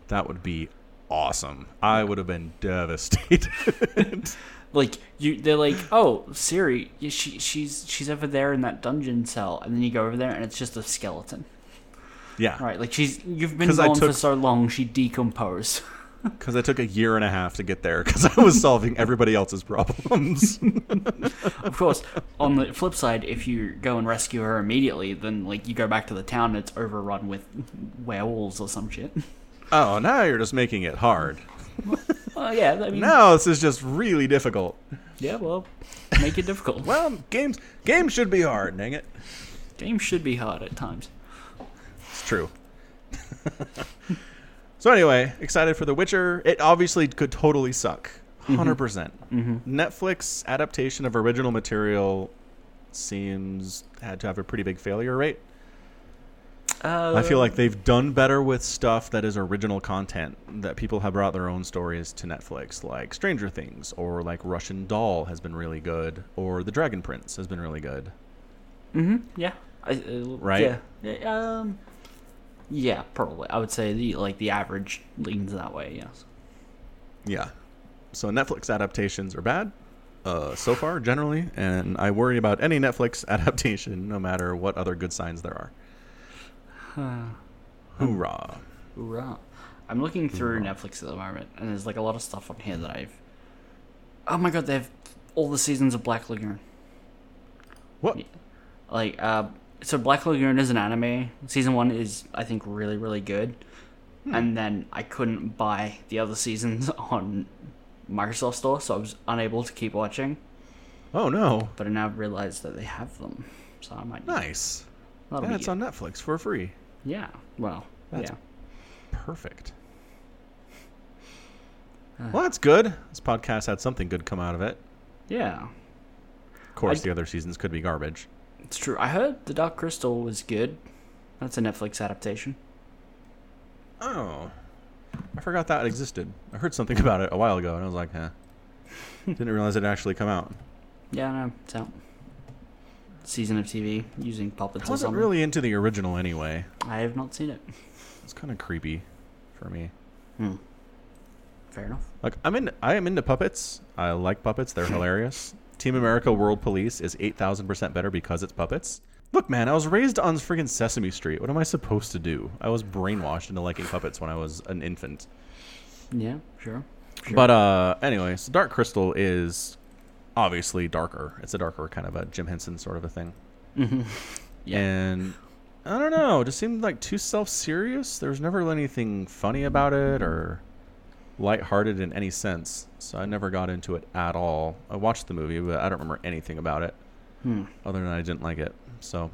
That would be awesome. I would have been devastated. Like you, they're like, oh, Ciri, she she's she's over there in that dungeon cell, and then you go over there and it's just a skeleton. yeah, Right, like she's you've been gone for so long, she decomposed. because I took a year and a half to get there because I was solving everybody else's problems. Of course, on the flip side, if you go and rescue her immediately, then like you go back to the town and it's overrun with werewolves or some shit. oh, now you're just making it hard. Oh yeah, I mean, Now this is just really difficult. yeah, well, make it difficult. Well, games games should be hard. Dang it. Games should be hard at times. It's true. so anyway, excited for The Witcher. It obviously could totally suck. 100%. percent Netflix adaptation of original material seems had to have a pretty big failure rate. Uh, I feel like they've done better with stuff that is original content that people have brought their own stories to Netflix, like Stranger Things or like Russian Doll has been really good, or The Dragon Prince has been really good. Mm-hmm. yeah, I, uh, Right? Yeah, Yeah, um, Yeah, probably. I would say the like the average leans that way. Yes. Yeah. So Netflix adaptations are bad uh, so far, generally, and I worry about any Netflix adaptation, no matter what other good signs there are. Hoorah! Hoorah. I'm looking through Netflix at the moment, and there's like a lot of stuff on here that I've. Oh my god, they have all the seasons of Black Lagoon. What? Like, uh, so Black Lagoon is an anime. Season one is, I think, really, really good. Hmm. And then I couldn't buy the other seasons on Microsoft Store, so I was unable to keep watching. Oh no! But I now realize that they have them, so I might. Nice. That'll Yeah, it's on Netflix for free. Yeah. Well. That's- yeah. Perfect. Uh. Well, that's good. This podcast had something good come out of it. Yeah. Of course, the other seasons could be garbage. It's true. I heard The Dark Crystal was good. That's a Netflix adaptation. Oh, I forgot that existed. I heard something about it a while ago, and I was like, "Huh." Didn't realize it actually come out. Yeah, no, it's out. Season of TV using puppets I wasn't really into the original anyway. I have not seen it. It's kind of creepy for me. Hmm. Fair enough. Like I'm in, I am into puppets. I like puppets. They're hilarious. Team America World Police is eight thousand percent better because it's puppets. Look, man, I was raised on friggin' Sesame Street. What am I supposed to do? I was brainwashed into liking puppets when I was an infant. Yeah, sure. Sure. But uh, anyway, so Dark Crystal is obviously darker. It's a darker kind of a Jim Henson sort of a thing. Yeah. And I don't know, it just seemed like too self-serious. There was never anything funny about it or lighthearted in any sense. So I never got into it at all. I watched the movie, but I don't remember anything about it Hmm. other than I didn't like it. So,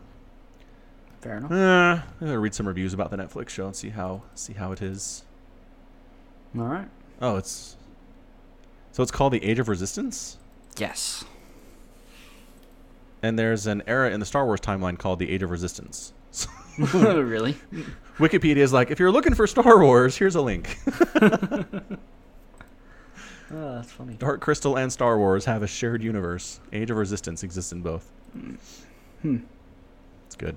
Fair enough. eh, I'm gonna read some reviews about the Netflix show and see how see how it is. All right. Oh, it's so it's called the Age of Resistance. Yes. And there's an era in the Star Wars timeline called the Age of Resistance. really? Wikipedia is like, if you're looking for Star Wars, here's a link. Oh, that's funny. Dark Crystal and Star Wars have a shared universe. Age of Resistance exists in both. Hmm. It's good.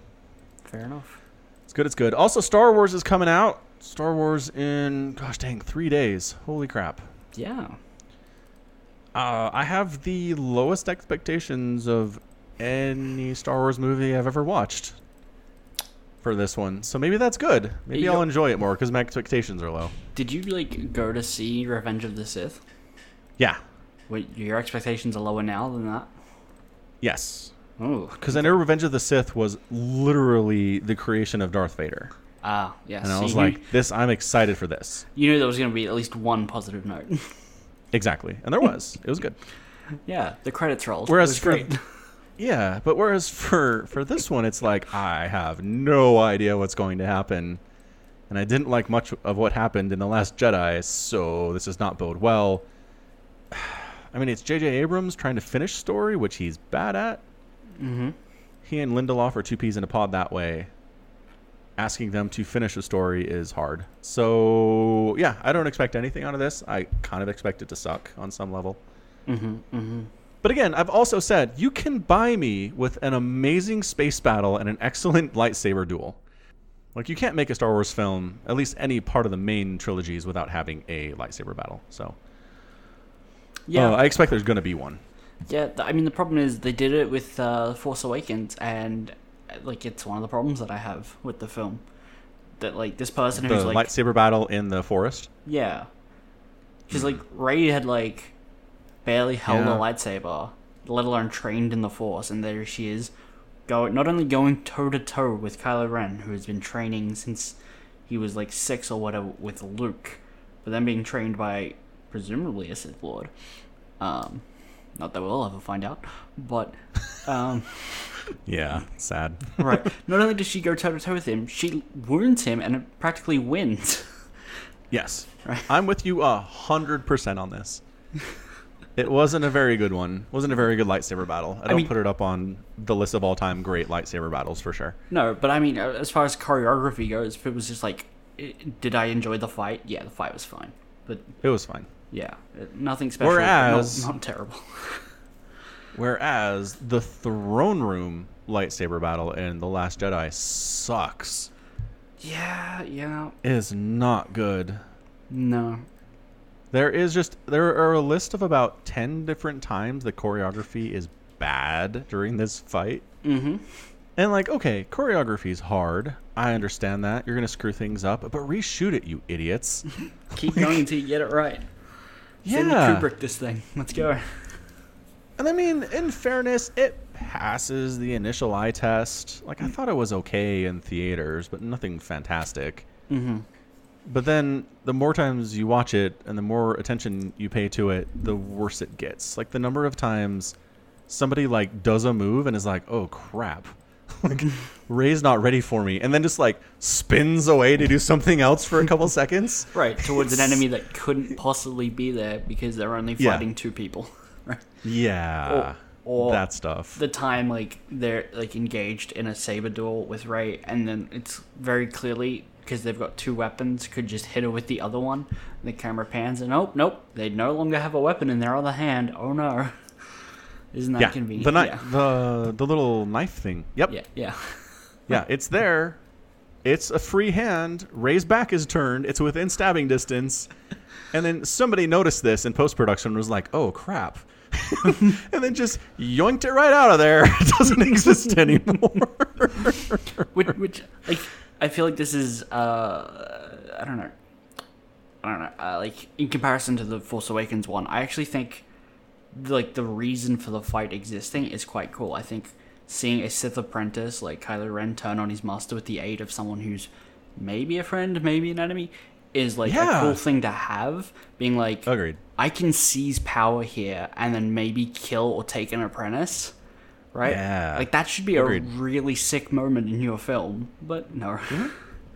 Fair enough. It's good. It's good. Also, Star Wars is coming out. Star Wars in, gosh dang, three days. Holy crap. Yeah. Uh, I have the lowest expectations of any Star Wars movie I've ever watched for this one. So maybe that's good. Maybe You I'll enjoy it more because my expectations are low. Did you like go to see Revenge of the Sith? Yeah. Wait, your expectations are lower now than that? Yes. Oh. Because I know Revenge of the Sith was literally the creation of Darth Vader. Ah, yes. And I so was like, this, I'm excited for this. you knew there was going to be at least one positive note. Exactly. And there was. It was good. yeah, the credits rolled. Whereas it was great. Yeah, but whereas for for this one, it's like I have no idea what's going to happen, and I didn't like much of what happened in the Last Jedi, so this does not bode well. I mean, it's J.J. Abrams trying to finish story, which he's bad at. mm-hmm. He and Lindelof are two peas in a pod that way. Asking them to finish a story is hard. So yeah, I don't expect anything out of this. I kind of expect it to suck on some level. Mm-hmm. Mm-hmm. But again, I've also said you can buy me with an amazing space battle and an excellent lightsaber duel. Like you can't make a Star Wars film, at least any part of the main trilogies, without having a lightsaber battle. So Yeah. uh, I expect there's going to be one. Yeah, I mean the problem is they did it with uh, Force Awakens, and like it's one of the problems that I have with the film. That like this person The who's like, lightsaber battle in the forest. yeah, she's like Rey had like barely held Yeah. a lightsaber, let alone trained in the Force, and there she is, go not only going toe to toe with Kylo Ren, who has been training since he was like six or whatever with Luke, but then being trained by presumably a Sith Lord. Um, not that we'll ever find out, but um, Yeah, sad. right. Not only does she go toe to toe with him, she wounds him and practically wins. yes, Right. I'm with you a hundred percent on this. It wasn't a very good one. wasn't a very good lightsaber battle. I don't mean- put it up on the list of all time great lightsaber battles for sure. No, but I mean, uh, as far as choreography goes, if it was just like, i did I enjoy the fight? Yeah, the fight was fine, but It was fine. yeah, uh, nothing special. Whereas- not, not terrible. Whereas the throne room lightsaber battle in The Last Jedi sucks. Yeah, yeah. is not good. No. There is just there are a list of about ten different times the choreography is bad during this fight. Mm-hmm. And like, okay, choreography is hard. I understand that. You're gonna screw things up, but reshoot it, you idiots. Keep going until you get it right. Yeah. Kubrick this thing. Let's go. And I mean, in fairness, it passes the initial eye test. Like I thought it was okay in theaters, but nothing fantastic. Mm-hmm. But then the more times you watch it and the more attention you pay to it, the worse it gets. Like the number of times somebody like does a move and is like, "Oh crap." like Rey's not ready for me and then just like spins away to do something else for a couple seconds. Right, towards an enemy that couldn't possibly be there because they're only Yeah. fighting two people. Right. Yeah. Or- or that stuff. The time like they're like engaged in a saber duel with Ray, and then it's very clearly because they've got two weapons, could just hit her with the other one. The camera pans, and nope, nope, they no longer have a weapon in their other hand. Oh no, isn't that yeah. convenient? The knife yeah. the the little knife thing. Yep. yeah, yeah, Yeah, it's there. It's a free hand. Rey's back is turned. It's within stabbing distance. And then somebody noticed this in post production and was like, oh crap. and then just yoinked it right out of there. It doesn't exist anymore. which, which like I feel like this is uh I don't know I don't know uh, like in comparison to the Force Awakens one I actually think like the reason for the fight existing is quite cool I think seeing a Sith apprentice like Kylo Ren turn on his master with the aid of someone who's maybe a friend maybe an enemy is like Yeah. a cool thing to have being like Agreed. I can seize power here and then maybe kill or take an apprentice right Yeah. like that should be Agreed. a really sick moment in your film, but no.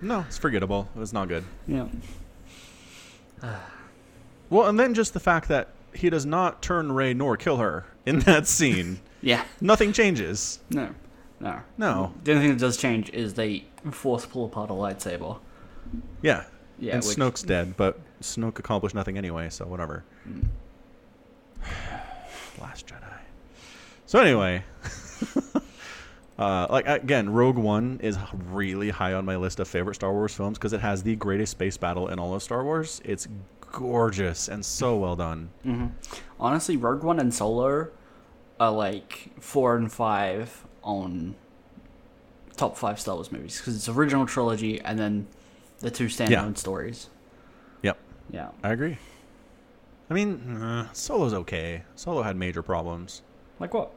No, it's forgettable. It was not good. yeah. Well, and then just the fact that he does not turn Rey nor kill her in that scene. Yeah. Nothing changes. No. No. No. The only thing that does change is they force pull apart a lightsaber. Yeah. Yeah, And which- Snoke's dead, but Snoke accomplished nothing anyway, so whatever. Mm. Last Jedi. So anyway, uh, like again, Rogue One is really high on my list of favorite Star Wars films because it has the greatest space battle in all of Star Wars. It's gorgeous and so well done. Honestly, Rogue One and Solo are like four and five on top five Star Wars movies because it's original trilogy and then the two standalone Yeah. stories. Yep, Yeah. I agree. I mean, uh, Solo's okay. Solo had major problems. Like what?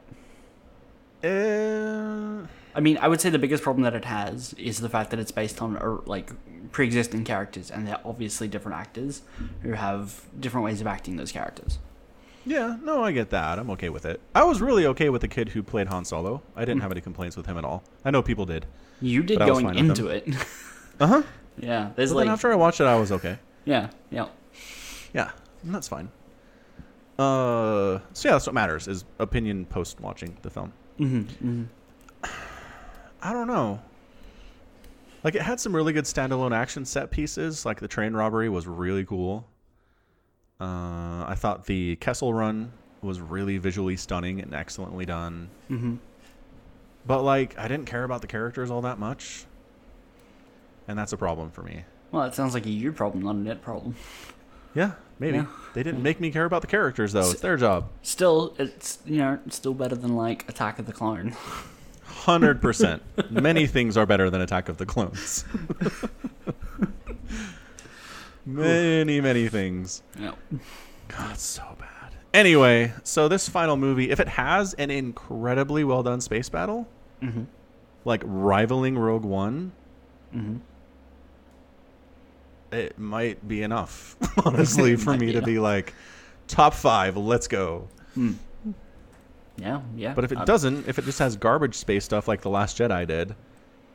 Uh, I mean, I would say the biggest problem that it has is the fact that it's based on uh, like pre-existing characters, and they're obviously different actors who have different ways of acting those characters. Yeah, no, I get that. I'm okay with it. I was really okay with the kid who played Han Solo. I didn't have any complaints with him at all. I know people did. You did But I going into it. Uh huh. yeah, there's But like then after I watched it, I was okay. yeah, yeah. Yeah, that's fine. Uh, so yeah, that's what matters is opinion post watching the film. Mm-hmm, I don't know. Like it had some really good standalone action set pieces. Like the train robbery was really cool. Uh, I thought the Kessel Run was really visually stunning and excellently done. Mm-hmm. But like, I didn't care about the characters all that much, and that's a problem for me. Well, it sounds like a you problem, not a net problem. Yeah, maybe Yeah. they didn't make me care about the characters though. It's their job. Still, it's you know it's still better than like Attack of the Clone. Hundred percent. Many things are better than Attack of the Clones. many, many things. yeah. God, so bad. Anyway, so this final movie, if it has an incredibly well done space battle, Mm-hmm. like rivaling Rogue One, Mm-hmm. It might be enough, honestly, for me to be like top five. Let's go. Yeah, yeah. But if it Uh, doesn't, if it just has garbage space stuff like The Last Jedi did,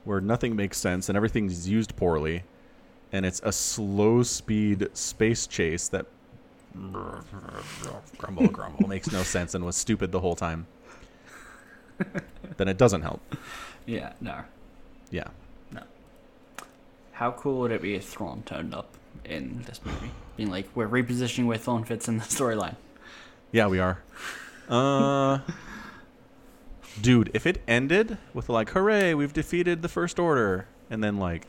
where nothing makes sense and everything's used poorly, and it's a slow speed space chase that grumble grumble makes no sense and was stupid the whole time, then it doesn't help. yeah, no, Yeah. How cool would it be if Thrawn turned up in this movie, being like, "We're repositioning where Thrawn fits in the storyline." Yeah, we are. Uh, dude, if it ended with like, "Hooray, we've defeated the First Order," and then like,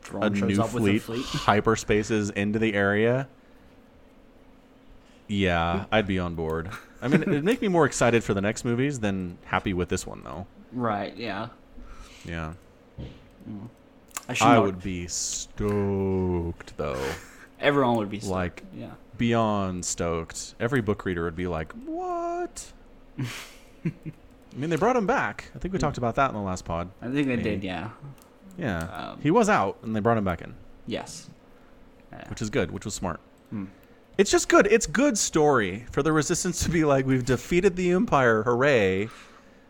Thrawn a shows new up with fleet, fleet. hyperspaces into the area, yeah, I'd be on board. I mean, it'd make me more excited for the next movies than happy with this one, though. Right, yeah. Yeah, I should I not- would be stoked though, Everyone would be stoked. like yeah. beyond stoked. Every book reader would be like, "What?" I mean, they brought him back. I think we talked about that in the last pod. I think they did, yeah. Yeah, Um, he was out, and they brought him back in. Yes. Yeah. which is good, which was smart. Hmm. It's just good. It's good story for the resistance to be like, we've defeated the empire, hooray!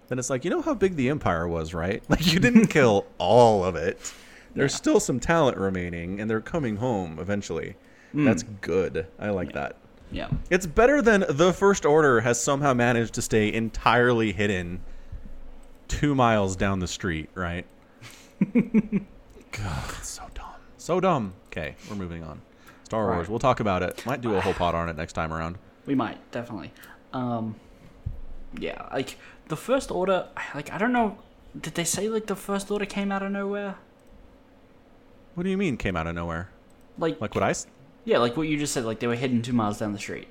Then it's like, you know how big the empire was, right? Like you didn't kill all of it. There's Yeah. still some talent remaining, and they're coming home eventually. Hmm. That's good. I like that. Yeah. It's better than the First Order has somehow managed to stay entirely hidden two miles down the street, right? God, so dumb. So dumb. Okay, we're moving on. Star Wars. Right. We'll talk about it. Might do a whole pod on it next time around. We might, definitely. Um Yeah, like the first order like I don't know did they say like the first order came out of nowhere? What do you mean came out of nowhere? Like, Like what I? s- yeah, like what you just said, like they were hidden two miles down the street.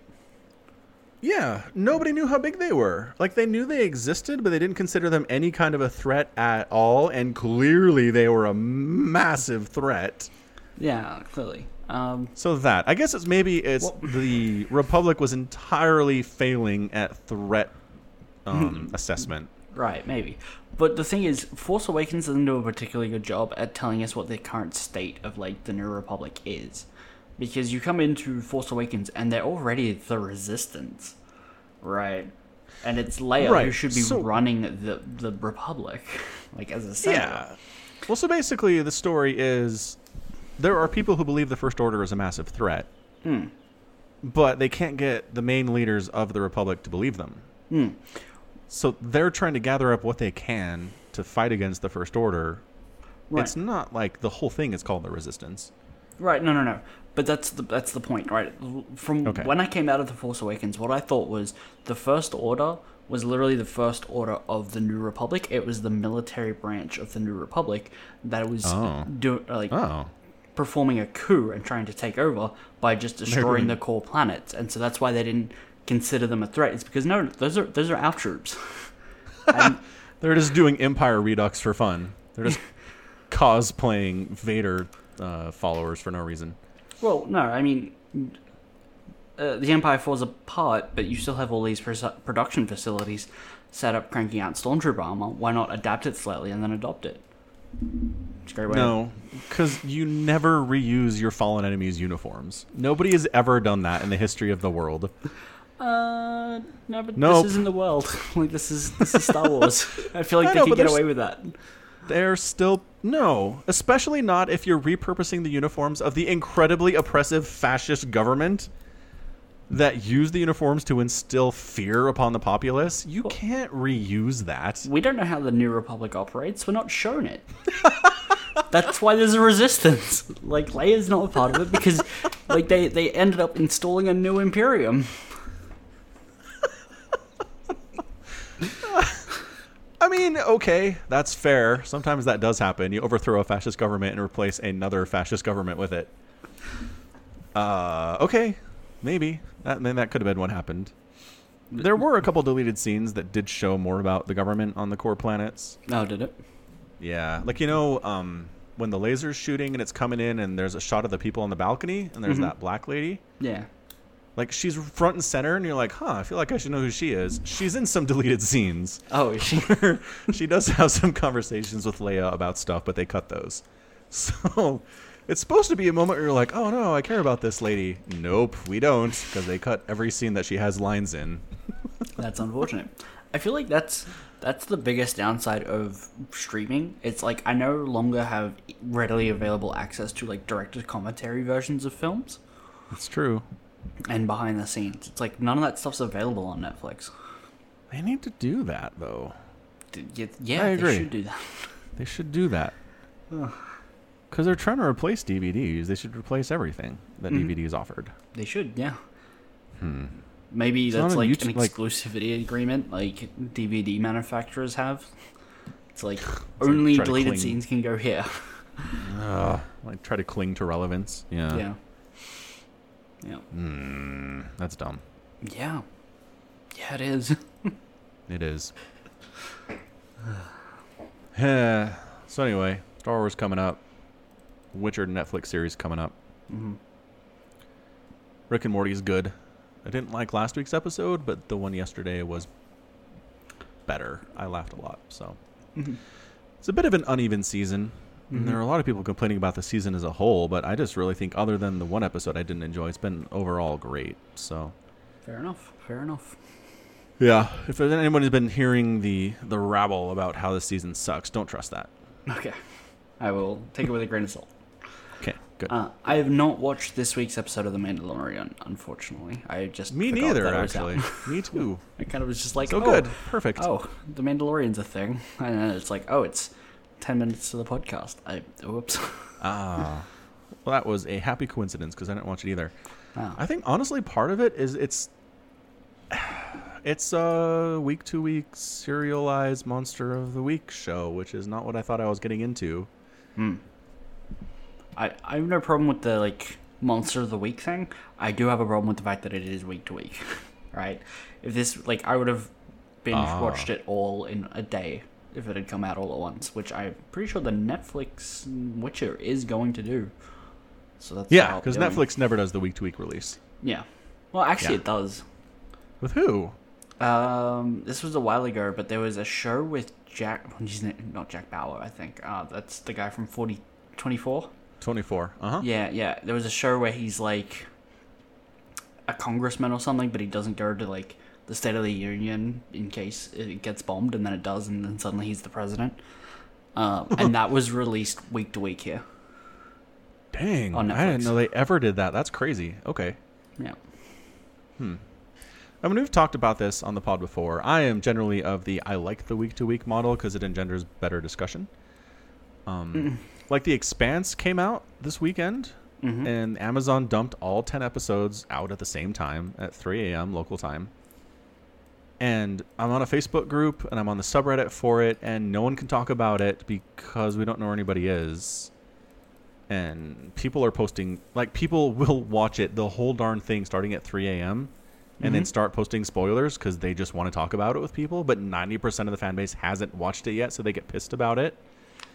Yeah, nobody knew how big they were. Like they knew they existed, but they didn't consider them any kind of a threat at all. And clearly, they were a massive threat. Yeah, clearly. Um So that I guess it's maybe it's Well- the Republic was entirely failing at threat um, assessment. Right, maybe. But the thing is, Force Awakens doesn't do a particularly good job at telling us what the current state of like the New Republic is, because you come into Force Awakens and they're already the Resistance, right? And it's Leia who should be so- running the the Republic, like as a senator. Yeah. Well, so basically, the story is there are people who believe the First Order is a massive threat, Hmm. but they can't get the main leaders of the Republic to believe them. Hmm. So they're trying to gather up what they can to fight against the First Order. Right. It's not like the whole thing is called the Resistance. Right, no, no, no. But that's the that's the point, right? From Okay. when I came out of the Force Awakens, what I thought was the First Order was literally the First Order of the New Republic. It was the military branch of the New Republic that was Oh. do, like Oh. performing a coup and trying to take over by just destroying doing- the core planets, and so that's why they didn't consider them a threat. It's because no, those are those are our troops. They're just doing Empire Redux for fun. They're just cosplaying Vader uh, followers for no reason. Well, no, I mean, uh, the Empire falls apart, but you still have all these pres- production facilities set up cranking out Stormtrooper armor. Why not adapt it slightly and then adopt it? It's a great way. No, because you never reuse your fallen enemies' uniforms. Nobody has ever done that in the history of the world. Uh, no, but Nope. this isn't the world. like this is this is Star Wars. I feel like I they know, could get away with that. They're still no, especially not if you're repurposing the uniforms of the incredibly oppressive fascist government that use the uniforms to instill fear upon the populace. You can't reuse that. We don't know how the New Republic operates. We're not shown it. That's why there's a resistance. Like Leia's not a part of it because, like, they they ended up installing a new Imperium. I mean, okay, that's fair. Sometimes that does happen. You overthrow a fascist government and replace another fascist government with it. Uh, okay, maybe that then that could have been what happened. There were a couple deleted scenes that did show more about the government on the core planets. Oh, did it? Yeah, like you know, um, when the laser's shooting and it's coming in, and there's a shot of the people on the balcony, and there's Mhm. that black lady. Yeah. Like she's front and center, and you're like, huh, I feel like I should know who she is. She's in some deleted scenes. Oh, is she? she does have some conversations with Leia about stuff, but they cut those. So it's supposed to be a moment where you're like, oh no, I care about this lady. Nope, we don't, because they cut every scene that she has lines in. That's unfortunate. I feel like that's that's the biggest downside of streaming. It's like I no longer have readily available access to like director's commentary versions of films That's true. And behind the scenes. It's like none of that stuff's available on Netflix. They need to do that though. D- Yeah, I they should do that. They should do that. Because they're trying to replace DVDs. They should replace everything that Mhm. DVDs offered. They should, yeah. Hmm. Maybe It's that's like YouTube, an like- exclusivity agreement like DVD manufacturers have. It's like only try to deleted scenes can go here. Uh, like try to cling to relevance. Yeah. Yeah. Yeah. Mm, that's dumb. Yeah. Yeah, it is. It is. So anyway, Star Wars coming up. Witcher Netflix series coming up. hmm Rick and Morty is good. I didn't like last week's episode, but the one yesterday was better. I laughed a lot. So Mhm. it's a bit of an uneven season. And there are a lot of people complaining about the season as a whole, but I just really think, other than the one episode I didn't enjoy, it's been overall great. So Fair enough. Fair enough. yeah, if there's anyone who's been hearing the the rabble about how the season sucks, don't trust that. Okay. I will take it with a grain of salt. Okay, good. Uh, I have not watched this week's episode of The Mandalorian, unfortunately. I just Me neither, that it was out. actually. Me too. I kind of was just like, So oh, good, perfect. Oh, The Mandalorian's a thing, and it's like, oh, it's ten minutes to the podcast. I whoops. Ah, well, that was a happy coincidence because I didn't watch it either. Oh. I think honestly, part of it is it's it's a week to week serialized monster of the week show, which is not what I thought I was getting into. Hmm. I I have no problem with the like monster of the week thing. I do have a problem with the fact that it is week to week, right? If this like I would have binge Ah. watched it all in a day if it had come out all at once, which I'm pretty sure the Netflix Witcher is going to do. So that's Yeah, because Netflix never does the week to week release. Yeah. Well, actually, Yeah. it does. With who? Um, this was a while ago, but there was a show with Jack. Not Jack Bauer, I think. Uh, that's the guy from Forty Twenty Four. Twenty four. Uh huh. Yeah, yeah. There was a show where he's like a congressman or something, but he doesn't go to like the State of the Union in case it gets bombed, and then it does, and then suddenly he's the president. Um, and that was released week to week here. Dang, On I didn't know they ever did that. That's crazy. Okay. Yeah. Hmm. I mean, we've talked about this on the pod before. I am generally of the I like the week to week model because it engenders better discussion. Um, like The Expanse came out this weekend, Mhm. and Amazon dumped all 10 episodes out at the same time at 3 a.m. local time. And I'm on a Facebook group and I'm on the subreddit for it, and no one can talk about it because we don't know where anybody is. And people are posting, like, people will watch it, the whole darn thing, starting at 3 a.m and then Mhm. start posting spoilers because they just want to talk about it with people. But 90% of the fan base hasn't watched it yet, so they get pissed about it.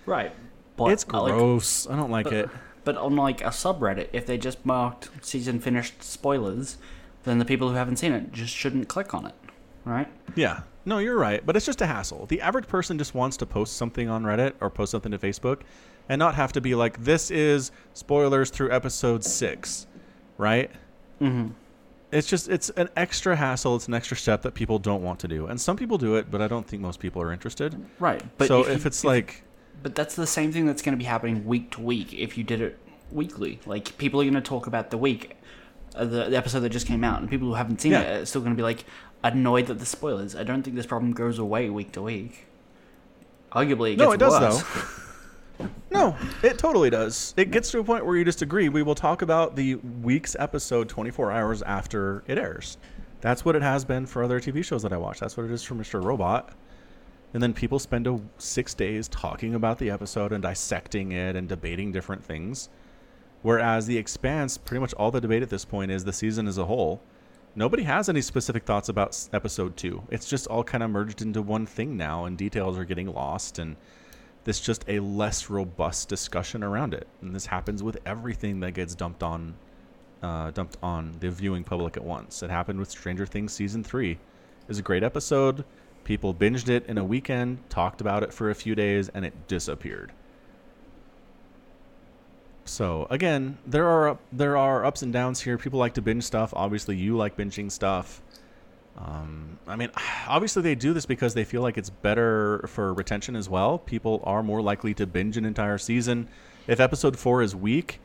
Right. But it's uh, like, gross. I don't like it. But on like a subreddit, if they just marked season finished spoilers, then the people who haven't seen it just shouldn't click on it, right? Yeah. No, you're right. But it's just a hassle. The average person just wants to post something on Reddit or post something to Facebook and not have to be like, this is spoilers through episode six, right? Mm-hmm. It's just, it's an extra hassle. It's an extra step that people don't want to do. And some people do it, but I don't think most people are interested. Right. But so if, if, you- it's like, but that's the same thing that's going to be happening week to week if you did it weekly. Like people are going to talk about the week, uh, the, the episode that just came out, and people who haven't seen Yeah. it are still going to be like annoyed that the spoilers. I don't think this problem goes away week to week. Arguably, it No, it does, worse. though. No, it totally does. It gets to a point where you just agree. We will talk about the week's episode 24 hours after it airs. That's what it has been for other TV shows that I watch. That's what it is for Mr. Robot. And then people spend a, six days talking about the episode and dissecting it and debating different things. Whereas The Expanse, pretty much all the debate at this point is the season as a whole. Nobody has any specific thoughts about episode two. It's just all kind of merged into one thing now, and details are getting lost, and this just a less robust discussion around it. And this happens with everything that gets dumped on, uh, dumped on the viewing public at once. It happened with Stranger Things season three. Was a great episode. People binged it in a weekend, talked about it for a few days, and it disappeared. So again, there are there are ups and downs here. People like to binge stuff. Obviously, you like binging stuff. Um, I mean, obviously they do this because they feel like it's better for retention as well. People are more likely to binge an entire season. If episode four is weak,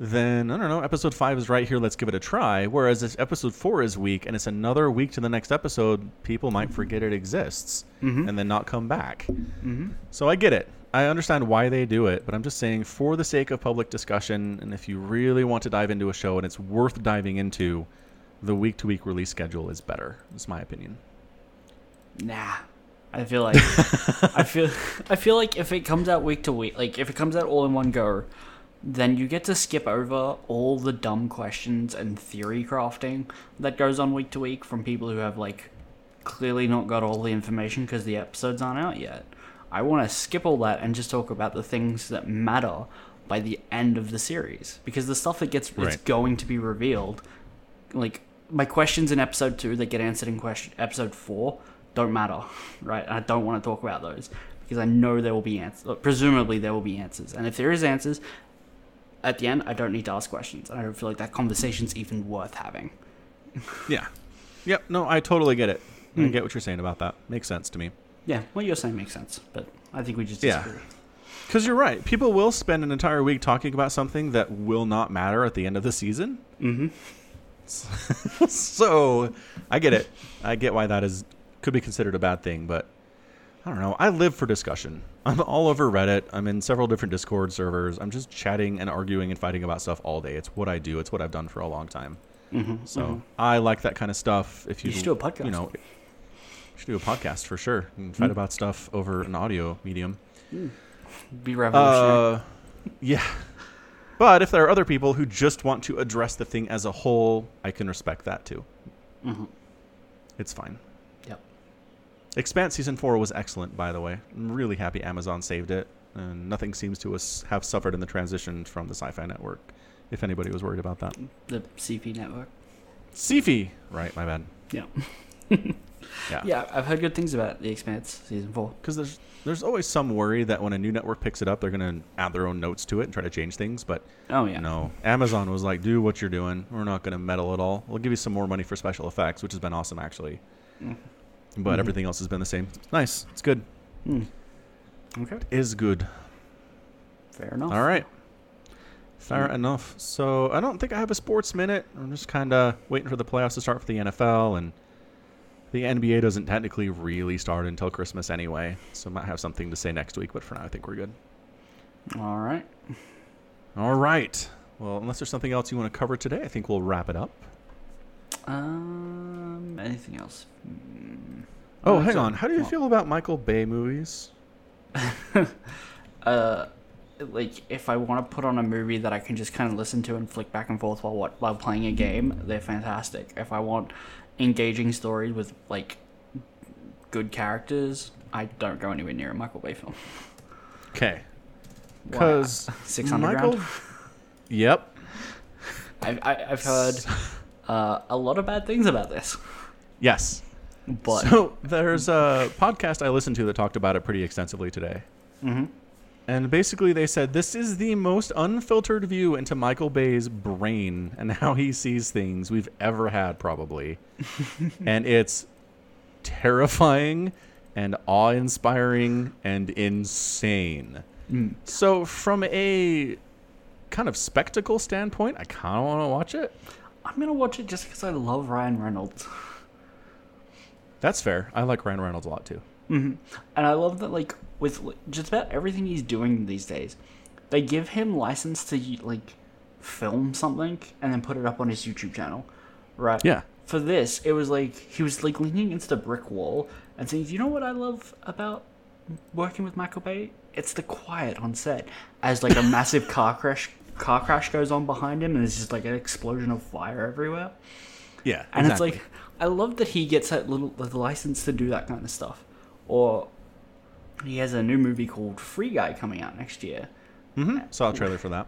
then I don't know. Episode five is right here. Let's give it a try. Whereas if episode four is weak and it's another week to the next episode, people might forget it exists Mhm. and then not come back. Mm-hmm. So I get it. I understand why they do it, but I'm just saying for the sake of public discussion, and if you really want to dive into a show and it's worth diving into, the week to week release schedule is better. Is my opinion. Nah, I feel like I feel I feel like if it comes out week to week, like if it comes out all in one go, then you get to skip over all the dumb questions and theory crafting that goes on week to week from people who have like clearly not got all the information because the episodes aren't out yet. I want to skip all that and just talk about the things that matter by the end of the series because the stuff that gets it's going to be revealed like my questions in episode two that get answered in question episode four don't matter, right? I don't want to talk about those because I know there will be answers. Presumably, there will be answers, and if there is answers at the end, I don't need to ask questions. And I don't feel like that conversation's even worth having. Yeah. Yep. No, I totally get it. I Hmm. get what you're saying about that. Makes sense to me. Yeah, what you're saying makes sense, but I think we just Yeah. Because you're right. People will spend an entire week talking about something that will not matter at the end of the season. Mm-hmm. so I get it. I get why that is could be considered a bad thing, but I don't know. I live for discussion. I'm all over Reddit. I'm in several different Discord servers. I'm just chatting and arguing and fighting about stuff all day. It's what I do. It's what I've done for a long time. Mm-hmm. So I like that kind of stuff. If you, You should do a podcast. you know, should do a podcast for sure and fight about stuff over an audio medium. Be revolutionary. Uh, yeah. But if there are other people who just want to address the thing as a whole, I can respect that too. mm-hmm. It's fine. Yep. Expanse season four was excellent, by the way. I'm really happy Amazon saved it, and nothing seems to have suffered in the transition from the Sci-Fi Network. If anybody was worried about that, The CP network. Syfy, right? My bad. Yeah. Yeah. Yeah, I've heard good things about The Expanse season four. Because there's there's always some worry that when a new network picks it up, they're gonna add their own notes to it and try to change things. But Oh yeah. no, Amazon was like, "Do what you're doing. We're not gonna meddle at all. We'll give you some more money for special effects, which has been awesome actually. Mm. But Mhm. everything else has been the same. It's nice. It's good. Hmm. Okay. Is good. Fair enough. All right. Fair Mm. enough. So I don't think I have a sports minute. I'm just kind of waiting for the playoffs to start for the NFL, and the NBA doesn't technically really start until Christmas anyway. So might have something to say next week, but for now, I think we're good. All right. All right. Well, unless there's something else you want to cover today, I think we'll wrap it up. Um. Anything else? Oh, hang so. on. How do you Well, feel about Michael Bay movies? Uh, like if I want to put on a movie that I can just kind of listen to and flick back and forth while what while playing a game, they're fantastic. If I want engaging story with like good characters, I don't go anywhere near a Michael Bay film. Okay. Because Six Underground. Yep. I, I, I've heard uh, a lot of bad things about this, Yes. but So there's a podcast I listened to that talked about it pretty extensively today. Mhm. And basically, they said this is the most unfiltered view into Michael Bay's brain and how he sees things we've ever had, probably. and it's terrifying and awe inspiring and insane. Mm. So, from a kind of spectacle standpoint, I kind of want to watch it. I'm gonna watch it just because I love Ryan Reynolds. That's fair. I like Ryan Reynolds a lot too. Hmm And I love that, like, with just about everything he's doing these days, they give him license to like film something and then put it up on his YouTube channel, right? Yeah. For this, it was like he was like leaning against a brick wall and saying, "You know what I love about working with Michael Bay? It's the quiet on set." As like a massive car crash car crash goes on behind him, and there's just like an explosion of fire everywhere. Yeah. And exactly. it's like, I love that he gets that little the license to do that kind of stuff. Or he has a new movie called Free Guy coming out next year. hmm Saw a trailer for that.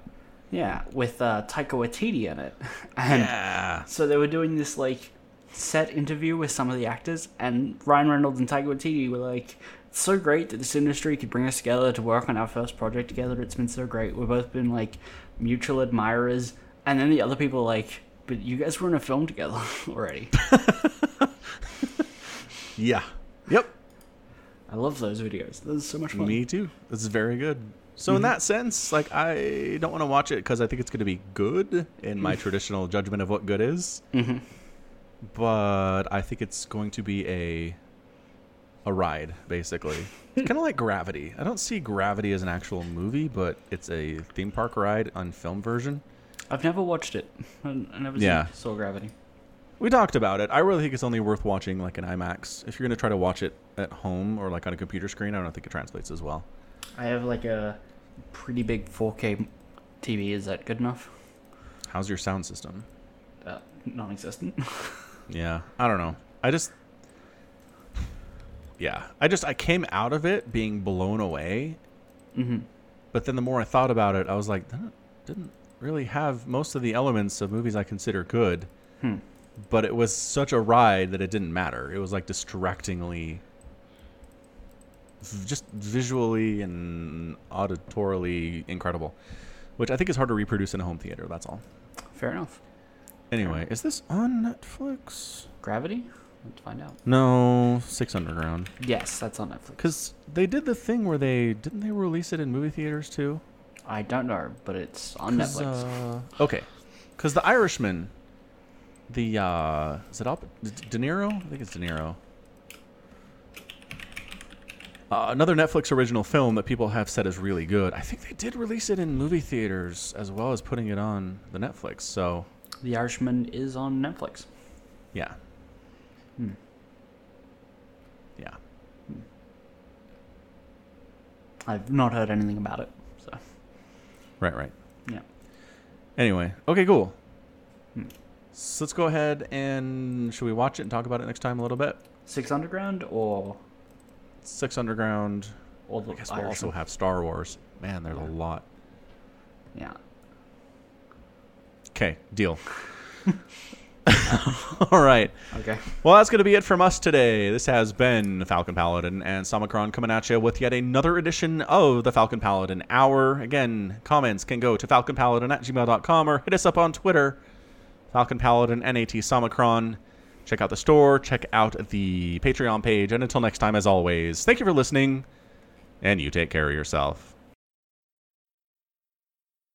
Yeah, with uh, Taika Waititi in it. And Yeah. so they were doing this like set interview with some of the actors, and Ryan Reynolds and Taika Waititi were like, "It's so great that this industry could bring us together to work on our first project together. It's been so great. We've both been like mutual admirers." And then the other people like, "But you guys were in a film together already." Yeah. Yep. I love those videos. Those are so much fun. Me too. This is very good. So in that sense, like I don't want to watch it because I think it's going to be good in my traditional judgment of what good is. Mhm. But I think it's going to be a a ride, basically. kind of like Gravity. I don't see Gravity as an actual movie, but it's a theme park ride on film version. I've never watched it. I I never Yeah. saw Gravity. We talked about it. I really think it's only worth watching like an IMAX. If you're gonna try to watch it at home or like on a computer screen, I don't think it translates as well. I have like a pretty big 4K TV. Is that good enough? How's your sound system? Uh, non-existent. Yeah, I don't know. I just, yeah, I just I came out of it being blown away, mm-hmm. but then the more I thought about it, I was like, that didn't really have most of the elements of movies I consider good. Hmm. But it was such a ride that it didn't matter. It was like distractingly, just visually and auditorily incredible, which I think is hard to reproduce in a home theater. That's all. Fair enough. Anyway, is this on Netflix? Gravity. Let's find out. No, Six Underground. Yes, that's on Netflix. Because they did the thing where they didn't they release it in movie theaters too. I don't know, but it's on Netflix. uh, okay, because the Irishman, the uh, is it up De Niro? I think it's De Niro. Uh, another Netflix original film that people have said is really good. I think they did release it in movie theaters as well as putting it on the Netflix. So the Irishman is on Netflix. yeah, Hmm. yeah. I've not heard anything about it. So Right, right. yeah. Anyway, okay, cool. So let's go ahead and should we watch it and talk about it next time a little bit? Six Underground or Six Underground. the I guess we'll also have Star Wars. Man, there's a lot. Yeah. Okay, deal. All right. Okay. Well, that's going to be it from us today. This has been Falcon Paladin and Samacron coming at you with yet another edition of the Falcon Paladin Hour. Again, comments can go to falconpaladin at gmail.com or hit us up on Twitter, Falcon Paladin NAT Samacron. Check out the store, check out the Patreon page, and until next time, as always, thank you for listening, and you take care of yourself.